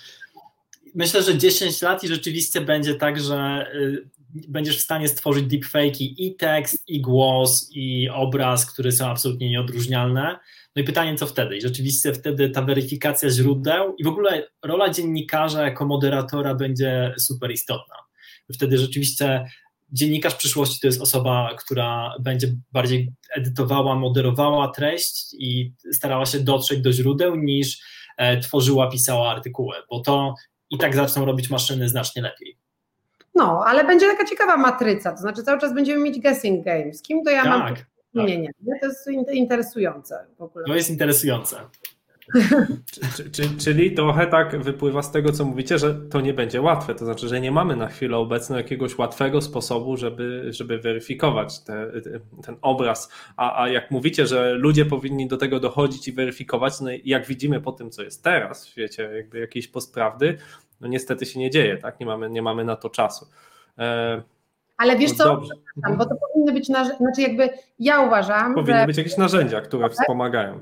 Myślę, że 10 lat i rzeczywiście będzie tak, że y, będziesz w stanie stworzyć deepfake'i i tekst, i głos, i obraz, które są absolutnie nieodróżnialne. No i pytanie, co wtedy? I rzeczywiście wtedy ta weryfikacja źródeł i w ogóle rola dziennikarza jako moderatora będzie super istotna. Wtedy rzeczywiście dziennikarz przyszłości to jest osoba, która będzie bardziej edytowała, moderowała treść i starała się dotrzeć do źródeł niż e, tworzyła, pisała artykuły, bo to i tak zaczną robić maszyny znacznie lepiej. No, ale będzie taka ciekawa matryca, to znaczy cały czas będziemy mieć guessing game. Z kim to ja tak, mam nie, nie, nie, to jest interesujące w ogóle. To jest interesujące. Czyli trochę tak wypływa z tego, co mówicie, że to nie będzie łatwe. To znaczy, że nie mamy na chwilę obecną jakiegoś łatwego sposobu, żeby, żeby weryfikować te, ten obraz. A, a jak mówicie, że ludzie powinni do tego dochodzić i weryfikować, no jak widzimy po tym, co jest teraz w świecie, jakby jakiejś postprawdy, no niestety się nie dzieje, tak? Nie mamy, nie mamy na to czasu. E, ale wiesz no co, bo to powinny być, znaczy jakby ja uważam, Powinny że... być jakieś narzędzia, które tak? wspomagają.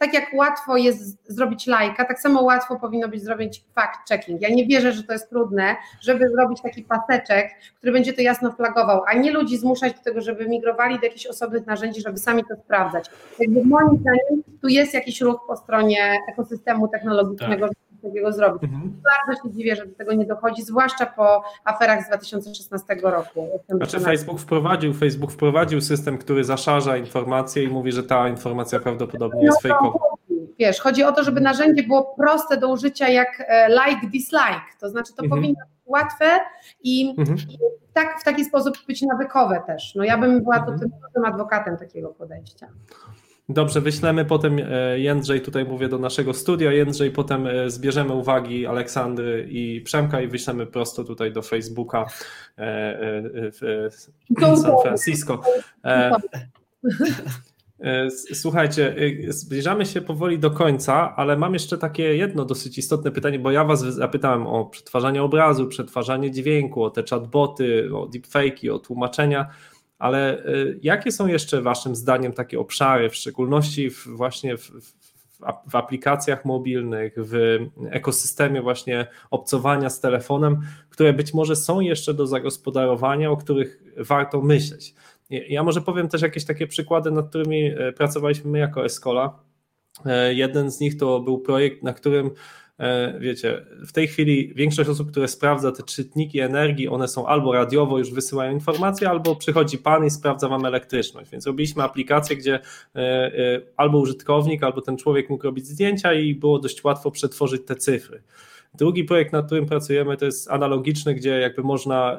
Tak jak łatwo jest zrobić lajka, tak samo łatwo powinno być zrobić fact-checking. Ja nie wierzę, że to jest trudne, żeby zrobić taki paseczek, który będzie to jasno flagował, a nie ludzi zmuszać do tego, żeby migrowali do jakichś osobnych narzędzi, żeby sami to sprawdzać. Jakby moim zdaniem tu jest jakiś ruch po stronie ekosystemu technologicznego, tak takiego zrobić. Mhm. Bardzo się dziwię, że do tego nie dochodzi, zwłaszcza po aferach z 2016 roku. Znaczy Facebook wprowadził, Facebook wprowadził system, który zaszarza informacje i mówi, że ta informacja prawdopodobnie jest no, fejkowa. Wiesz, chodzi o to, żeby narzędzie było proste do użycia jak e, like, dislike, to znaczy to mhm. powinno być łatwe i, mhm. i tak, w taki sposób być nawykowe też. No ja bym była mhm. tym adwokatem takiego podejścia. Dobrze, wyślemy potem e, Jędrzej, tutaj mówię do naszego studia, Jędrzej, potem e, zbierzemy uwagi Aleksandry i Przemka i wyślemy prosto tutaj do Facebooka e, w San Francisco. Słuchajcie, zbliżamy się powoli do końca, ale mam jeszcze takie jedno dosyć istotne pytanie, bo ja Was zapytałem o przetwarzanie obrazu, przetwarzanie dźwięku, o te chatboty, o deepfake'i, o tłumaczenia ale y, jakie są jeszcze Waszym zdaniem takie obszary, w szczególności w, właśnie w, w aplikacjach mobilnych, w ekosystemie właśnie obcowania z telefonem, które być może są jeszcze do zagospodarowania, o których warto myśleć. Ja może powiem też jakieś takie przykłady, nad którymi e, pracowaliśmy my jako Escola. E, jeden z nich to był projekt, na którym wiecie, w tej chwili większość osób, które sprawdza te czytniki energii, one są albo radiowo już wysyłają informacje, albo przychodzi pan i sprawdza wam elektryczność. Więc robiliśmy aplikację, gdzie e, e, albo użytkownik, albo ten człowiek mógł robić zdjęcia i było dość łatwo przetworzyć te cyfry. Drugi projekt, nad którym pracujemy, to jest analogiczny, gdzie jakby można,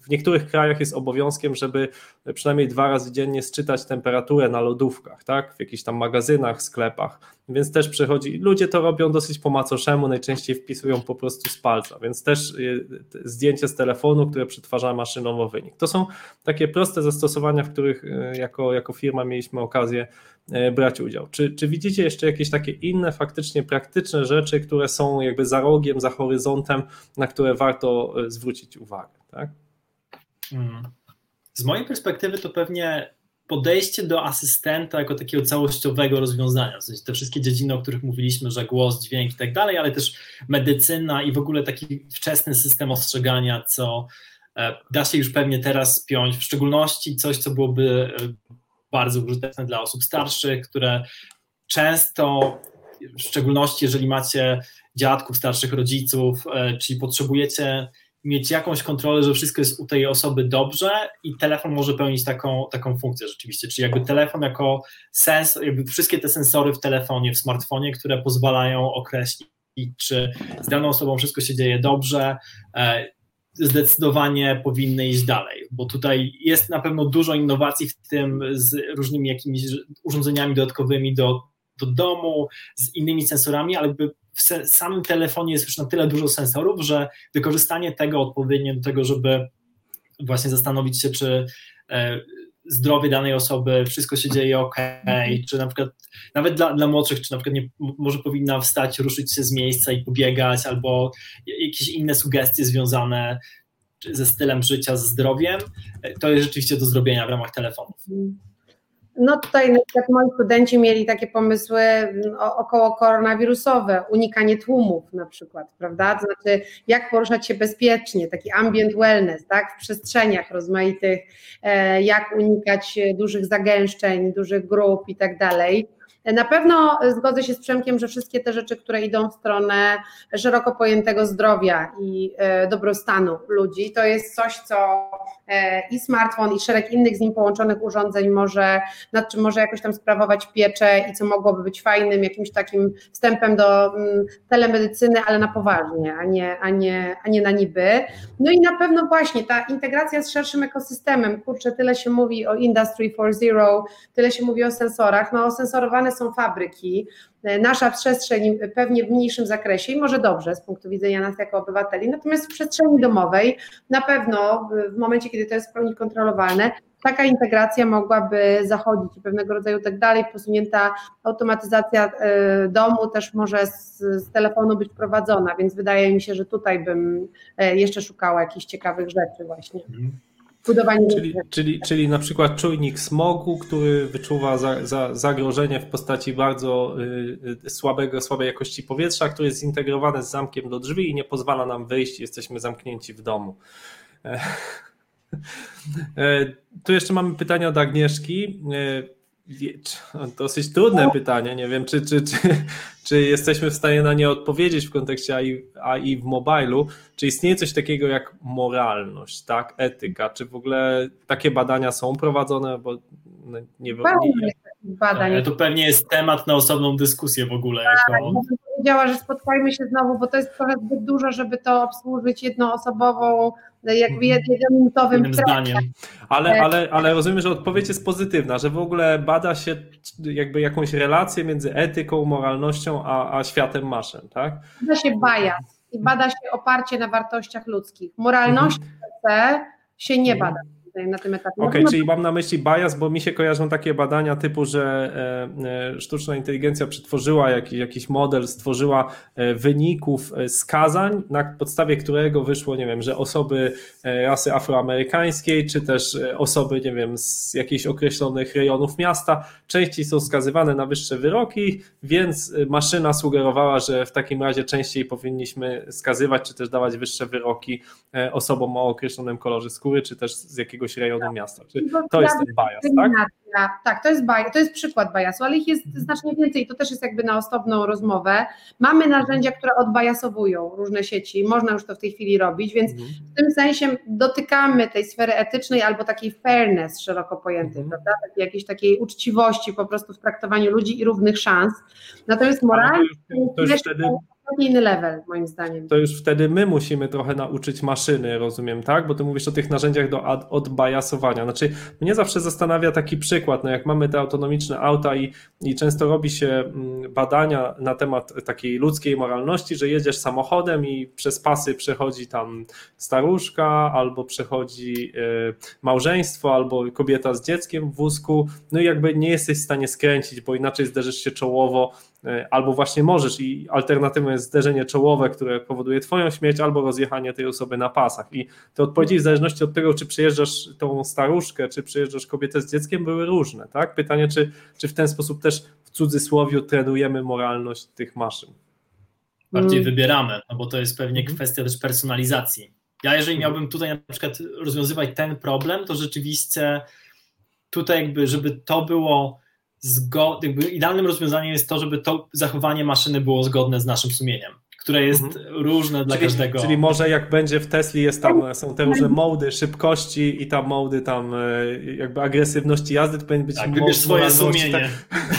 w niektórych krajach jest obowiązkiem, żeby przynajmniej dwa razy dziennie sczytać temperaturę na lodówkach, tak, w jakichś tam magazynach, sklepach, więc też przechodzi, ludzie to robią dosyć po macoszemu, najczęściej wpisują po prostu z palca, więc też y, zdjęcie z telefonu, które przetwarza maszynowo wynik. To są takie proste zastosowania, w których y, jako, jako firma mieliśmy okazję y, brać udział. Czy, czy widzicie jeszcze jakieś takie inne faktycznie praktyczne rzeczy, które są jakby za rogiem, za horyzontem, na które warto zwrócić uwagę, tak? Hmm. Z mojej perspektywy to pewnie podejście do asystenta jako takiego całościowego rozwiązania, w sensie te wszystkie dziedziny, o których mówiliśmy, że głos, dźwięk i tak dalej, ale też medycyna i w ogóle taki wczesny system ostrzegania, co e, da się już pewnie teraz spiąć, w szczególności coś, co byłoby e, bardzo użyteczne dla osób starszych, które często, w szczególności jeżeli macie dziadków, starszych rodziców, e, czyli potrzebujecie mieć jakąś kontrolę, że wszystko jest u tej osoby dobrze i telefon może pełnić taką, taką funkcję rzeczywiście, czyli jakby telefon jako sens, jakby wszystkie te sensory w telefonie, w smartfonie, które pozwalają określić, czy z daną osobą wszystko się dzieje dobrze, e, zdecydowanie powinny iść dalej, bo tutaj jest na pewno dużo innowacji w tym z różnymi jakimiś urządzeniami dodatkowymi do, do domu, z innymi sensorami, ale by w samym telefonie jest już na tyle dużo sensorów, że wykorzystanie tego odpowiednio do tego, żeby właśnie zastanowić się, czy e, zdrowie danej osoby, wszystko się dzieje ok, czy na przykład nawet dla, dla młodszych, czy na przykład nie, może powinna wstać, ruszyć się z miejsca i pobiegać, albo jakieś inne sugestie związane ze stylem życia, z zdrowiem, e, to jest rzeczywiście do zrobienia w ramach telefonów. No tutaj na przykład moi studenci mieli takie pomysły mm, około koronawirusowe, unikanie tłumów na przykład, prawda? To znaczy jak poruszać się bezpiecznie, taki ambient wellness, tak? W przestrzeniach rozmaitych, e, jak unikać dużych zagęszczeń, dużych grup i tak dalej. Na pewno zgodzę się z Przemkiem, że wszystkie te rzeczy, które idą w stronę szeroko pojętego zdrowia i e, dobrostanu ludzi, to jest coś, co i smartfon, i szereg innych z nim połączonych urządzeń może, nad czym może jakoś tam sprawować pieczę i co mogłoby być fajnym jakimś takim wstępem do mm, telemedycyny, ale na poważnie, a nie, a nie, a nie na niby. No i na pewno właśnie ta integracja z szerszym ekosystemem, kurczę, tyle się mówi o Industry 4.0, tyle się mówi o sensorach, no osensorowane są fabryki, nasza przestrzeń pewnie w mniejszym zakresie i może dobrze z punktu widzenia nas jako obywateli, natomiast w przestrzeni domowej na pewno w momencie, kiedy to jest w pełni kontrolowalne, taka integracja mogłaby zachodzić i pewnego rodzaju tak dalej, posunięta automatyzacja e, domu też może z, z, telefonu być prowadzona, więc wydaje mi się, że tutaj bym e, jeszcze szukała jakichś ciekawych rzeczy właśnie. Budowanie. Czyli, czyli, czyli na przykład czujnik smogu, który wyczuwa za, za, zagrożenie w postaci bardzo y, y, słabego, słabej jakości powietrza, który jest zintegrowany z zamkiem do drzwi i nie pozwala nam wyjść, jesteśmy zamknięci w domu. E, *laughs* e, tu jeszcze mamy pytanie od Agnieszki. *laughs* Dosyć trudne pytanie. Nie wiem, czy, czy, czy, *laughs* czy jesteśmy w stanie na nie odpowiedzieć w kontekście AI, AI w mobilu. Czy istnieje coś takiego jak moralność, tak, etyka? Czy w ogóle takie badania są prowadzone? Bo nie, wiem. badań. To pewnie jest temat na osobną dyskusję w ogóle. Tak, jako... powiedziała, że spotkajmy się znowu, bo to jest trochę zbyt dużo, żeby to obsłużyć jednoosobową, jakby Mhm. jednominutowym Jednym zdaniem. Ale, ale, ale rozumiem, że odpowiedź jest pozytywna, że w ogóle bada się jakby jakąś relację między etyką, moralnością, a, a światem maszyn, tak? Bada się bias i bada się oparcie na wartościach ludzkich. Moralności Mhm. się nie bada tutaj na tym etapie. Okej, Natomiast czyli mam na myśli bias, bo mi się kojarzą takie badania typu, że e, e, sztuczna inteligencja przetworzyła jakiś, jakiś model, stworzyła e, wyników skazań, na podstawie którego wyszło, nie wiem, że osoby rasy afroamerykańskiej, czy też osoby, nie wiem, z jakichś określonych rejonów miasta, częściej są skazywane na wyższe wyroki, więc maszyna sugerowała, że w takim razie częściej powinniśmy skazywać, czy też dawać wyższe wyroki osobom o określonym kolorze skóry, czy też z jakiegoś rejonu miasta. Czy to jest ten bias, tak? Tak, to jest, bias, to jest przykład biasu, ale ich jest znacznie więcej. To też jest jakby na osobną rozmowę. Mamy narzędzia, które odbajasowują różne sieci. Można już to w tej chwili robić, więc Mhm. w tym sensie dotykamy tej sfery etycznej albo takiej fairness szeroko pojętej, Mhm. prawda? Takiej, jakiejś takiej uczciwości po prostu w traktowaniu ludzi i równych szans. Natomiast moralnie to już, to już jest wtedy zupełnie inny level, moim zdaniem. to już wtedy my musimy trochę nauczyć maszyny, rozumiem, tak? Bo ty mówisz o tych narzędziach do ad- odbajasowania. Znaczy, mnie zawsze zastanawia taki przykład, no jak mamy te autonomiczne auta i, i często robi się mm, badania na temat takiej ludzkiej moralności, że jedziesz samochodem i przez pasy przechodzi tam staruszka, albo przechodzi e, małżeństwo, albo kobieta z dzieckiem w wózku, no i jakby nie jesteś w stanie skręcić, bo inaczej zderzysz się czołowo albo właśnie możesz i alternatywą jest zderzenie czołowe, które powoduje twoją śmierć, albo rozjechanie tej osoby na pasach. I te odpowiedzi w zależności od tego, czy przejeżdżasz tą staruszkę, czy przejeżdżasz kobietę z dzieckiem, były różne. Tak? Pytanie, czy, czy w ten sposób też w cudzysłowie trenujemy moralność tych maszyn. bardziej wybieramy, no bo to jest pewnie Mhm. kwestia też personalizacji. Ja jeżeli Mhm. miałbym tutaj na przykład rozwiązywać ten problem, to rzeczywiście tutaj jakby, żeby to było zgodne, jakby idealnym rozwiązaniem jest to, żeby to zachowanie maszyny było zgodne z naszym sumieniem, które jest różne dla Czyli, każdego. czyli może jak będzie w Tesli jest tam, są te różne mody szybkości i tam mody tam e, jakby agresywności jazdy, to powinien być tak, wybierz swoje moralności, sumienie.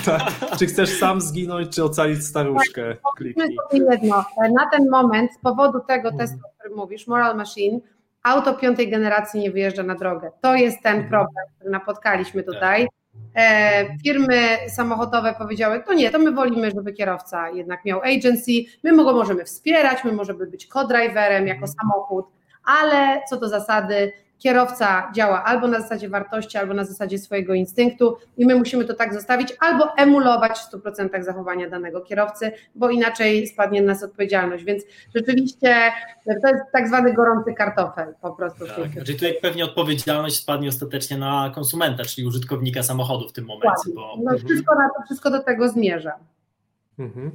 Tak, *laughs* tak. Czy chcesz sam zginąć, czy ocalić staruszkę? Kliknij. Powiedzmy sobie jedno, na ten moment z powodu tego Mhm. testu, o którym mówisz, Moral Machine, auto piątej generacji nie wyjeżdża na drogę. To jest ten Mhm. problem, który napotkaliśmy tutaj. E, firmy samochodowe powiedziały, to nie, to my wolimy, żeby kierowca jednak miał agency, my go możemy wspierać, my możemy być co-driverem jako samochód, ale co do zasady, kierowca działa albo na zasadzie wartości, albo na zasadzie swojego instynktu i my musimy to tak zostawić, albo emulować w 100% zachowania danego kierowcy, bo inaczej spadnie na nas odpowiedzialność. Więc rzeczywiście to jest tak zwany gorący kartofel po prostu. Tak, chwili. znaczy tutaj pewnie odpowiedzialność spadnie ostatecznie na konsumenta, czyli użytkownika samochodu w tym momencie, bo No, wszystko, na to, wszystko do tego zmierza. Mhm.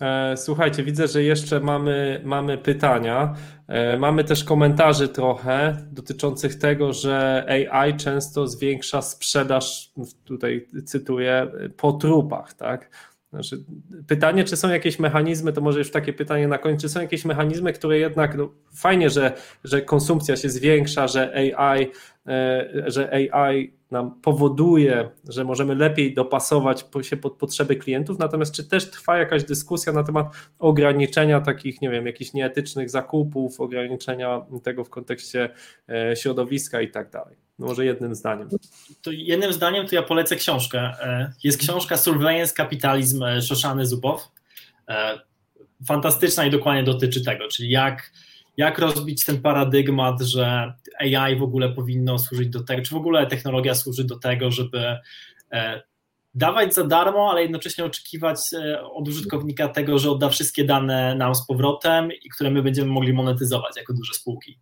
E, Słuchajcie, widzę, że jeszcze mamy, mamy pytania. E, Mamy też komentarzy trochę dotyczących tego, że AI często zwiększa sprzedaż, tutaj cytuję, po trupach, tak? Znaczy, pytanie, czy są jakieś mechanizmy, to może już takie pytanie na końcu, czy są jakieś mechanizmy, które jednak, no, fajnie, że, że konsumpcja się zwiększa, że AI, e, że AI nam powoduje, że możemy lepiej dopasować się pod potrzeby klientów, natomiast czy też trwa jakaś dyskusja na temat ograniczenia takich, nie wiem, jakichś nieetycznych zakupów, ograniczenia tego w kontekście e, środowiska i tak dalej. No może jednym zdaniem. to jednym zdaniem to ja polecę książkę. E, Jest książka Surveillance Kapitalizm e, Szoszany Zubow. E, Fantastyczna i dokładnie dotyczy tego, czyli jak, jak rozbić ten paradygmat, że AI w ogóle powinno służyć do tego, czy w ogóle technologia służy do tego, żeby dawać za darmo, ale jednocześnie oczekiwać od użytkownika tego, że odda wszystkie dane nam z powrotem i które my będziemy mogli monetyzować jako duże spółki.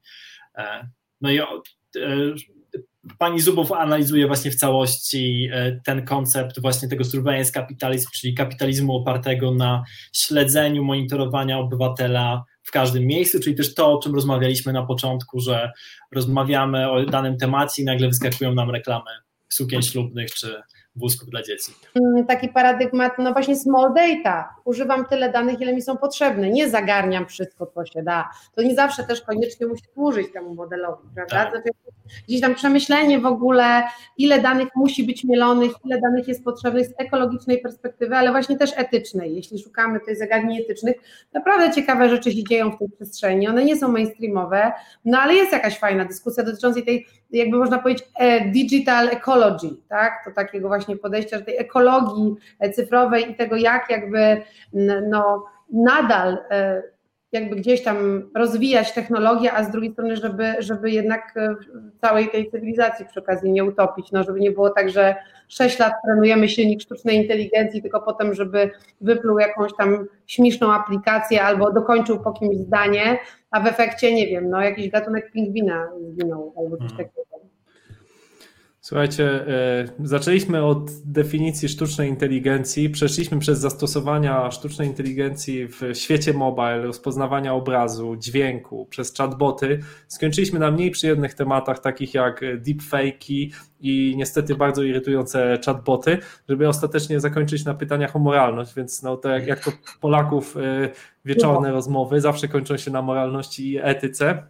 No i pani Zubow analizuje właśnie w całości e, ten koncept właśnie tego surveillance kapitalizmu, czyli kapitalizmu opartego na śledzeniu, monitorowania obywatela w każdym miejscu, czyli też to, o czym rozmawialiśmy na początku, że rozmawiamy o danym temacie i nagle wyskakują nam reklamy sukien ślubnych czy wózków dla dzieci. Mm, taki paradygmat, no właśnie small data. Używam tyle danych, ile mi są potrzebne. Nie zagarniam wszystko, co się da. To nie zawsze też koniecznie musi służyć temu modelowi, prawda? Tak. Znaczy, gdzieś tam przemyślenie w ogóle, ile danych musi być mielonych, ile danych jest potrzebnych z ekologicznej perspektywy, ale właśnie też etycznej. Jeśli szukamy tych zagadnień etycznych, naprawdę ciekawe rzeczy się dzieją w tej przestrzeni. One nie są mainstreamowe, no ale jest jakaś fajna dyskusja dotycząca tej, jakby można powiedzieć, e, digital ecology, tak? To takiego właśnie podejścia, że tej ekologii cyfrowej i tego, jak jakby no, nadal e, jakby gdzieś tam rozwijać technologię, a z drugiej strony, żeby, żeby jednak e, całej tej cywilizacji przy okazji nie utopić, no żeby nie było tak, że 6 lat trenujemy silnik sztucznej inteligencji, tylko potem, żeby wypluł jakąś tam śmieszną aplikację albo dokończył po kimś zdanie, a w efekcie, nie wiem, no jakiś gatunek pingwina zginął albo coś hmm. takiego. Słuchajcie, e, zaczęliśmy od definicji sztucznej inteligencji, przeszliśmy przez zastosowania sztucznej inteligencji w świecie mobile, rozpoznawania obrazu, dźwięku, przez chatboty. Skończyliśmy na mniej przyjemnych tematach, takich jak deepfake'i i niestety bardzo irytujące chatboty, żeby ostatecznie zakończyć na pytaniach o moralność, więc no to jak, jak to Polaków e, wieczorne rozmowy zawsze kończą się na moralności i etyce.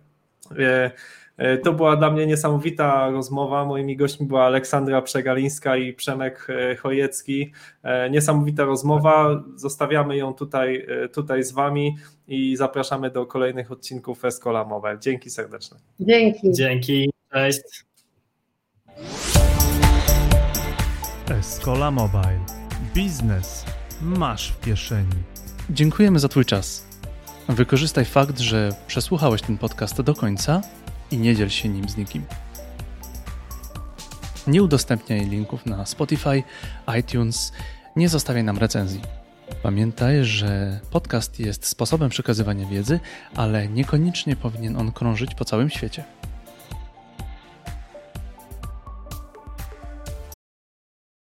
E, to była dla mnie niesamowita rozmowa. Moimi gośćmi była Aleksandra Przegalińska i Przemek e, Chojecki. E, niesamowita rozmowa. Zostawiamy ją tutaj, tutaj z Wami i zapraszamy do kolejnych odcinków Escola Mobile. Dzięki serdeczne. Dzięki. Dzięki. Cześć. Escola Mobile. Biznes masz w kieszeni. Dziękujemy za Twój czas. Wykorzystaj fakt, że przesłuchałeś ten podcast do końca i nie dziel się nim z nikim. Nie udostępniaj linków na Spotify, iTunes, nie zostawiaj nam recenzji. Pamiętaj, że podcast jest sposobem przekazywania wiedzy, ale niekoniecznie powinien on krążyć po całym świecie.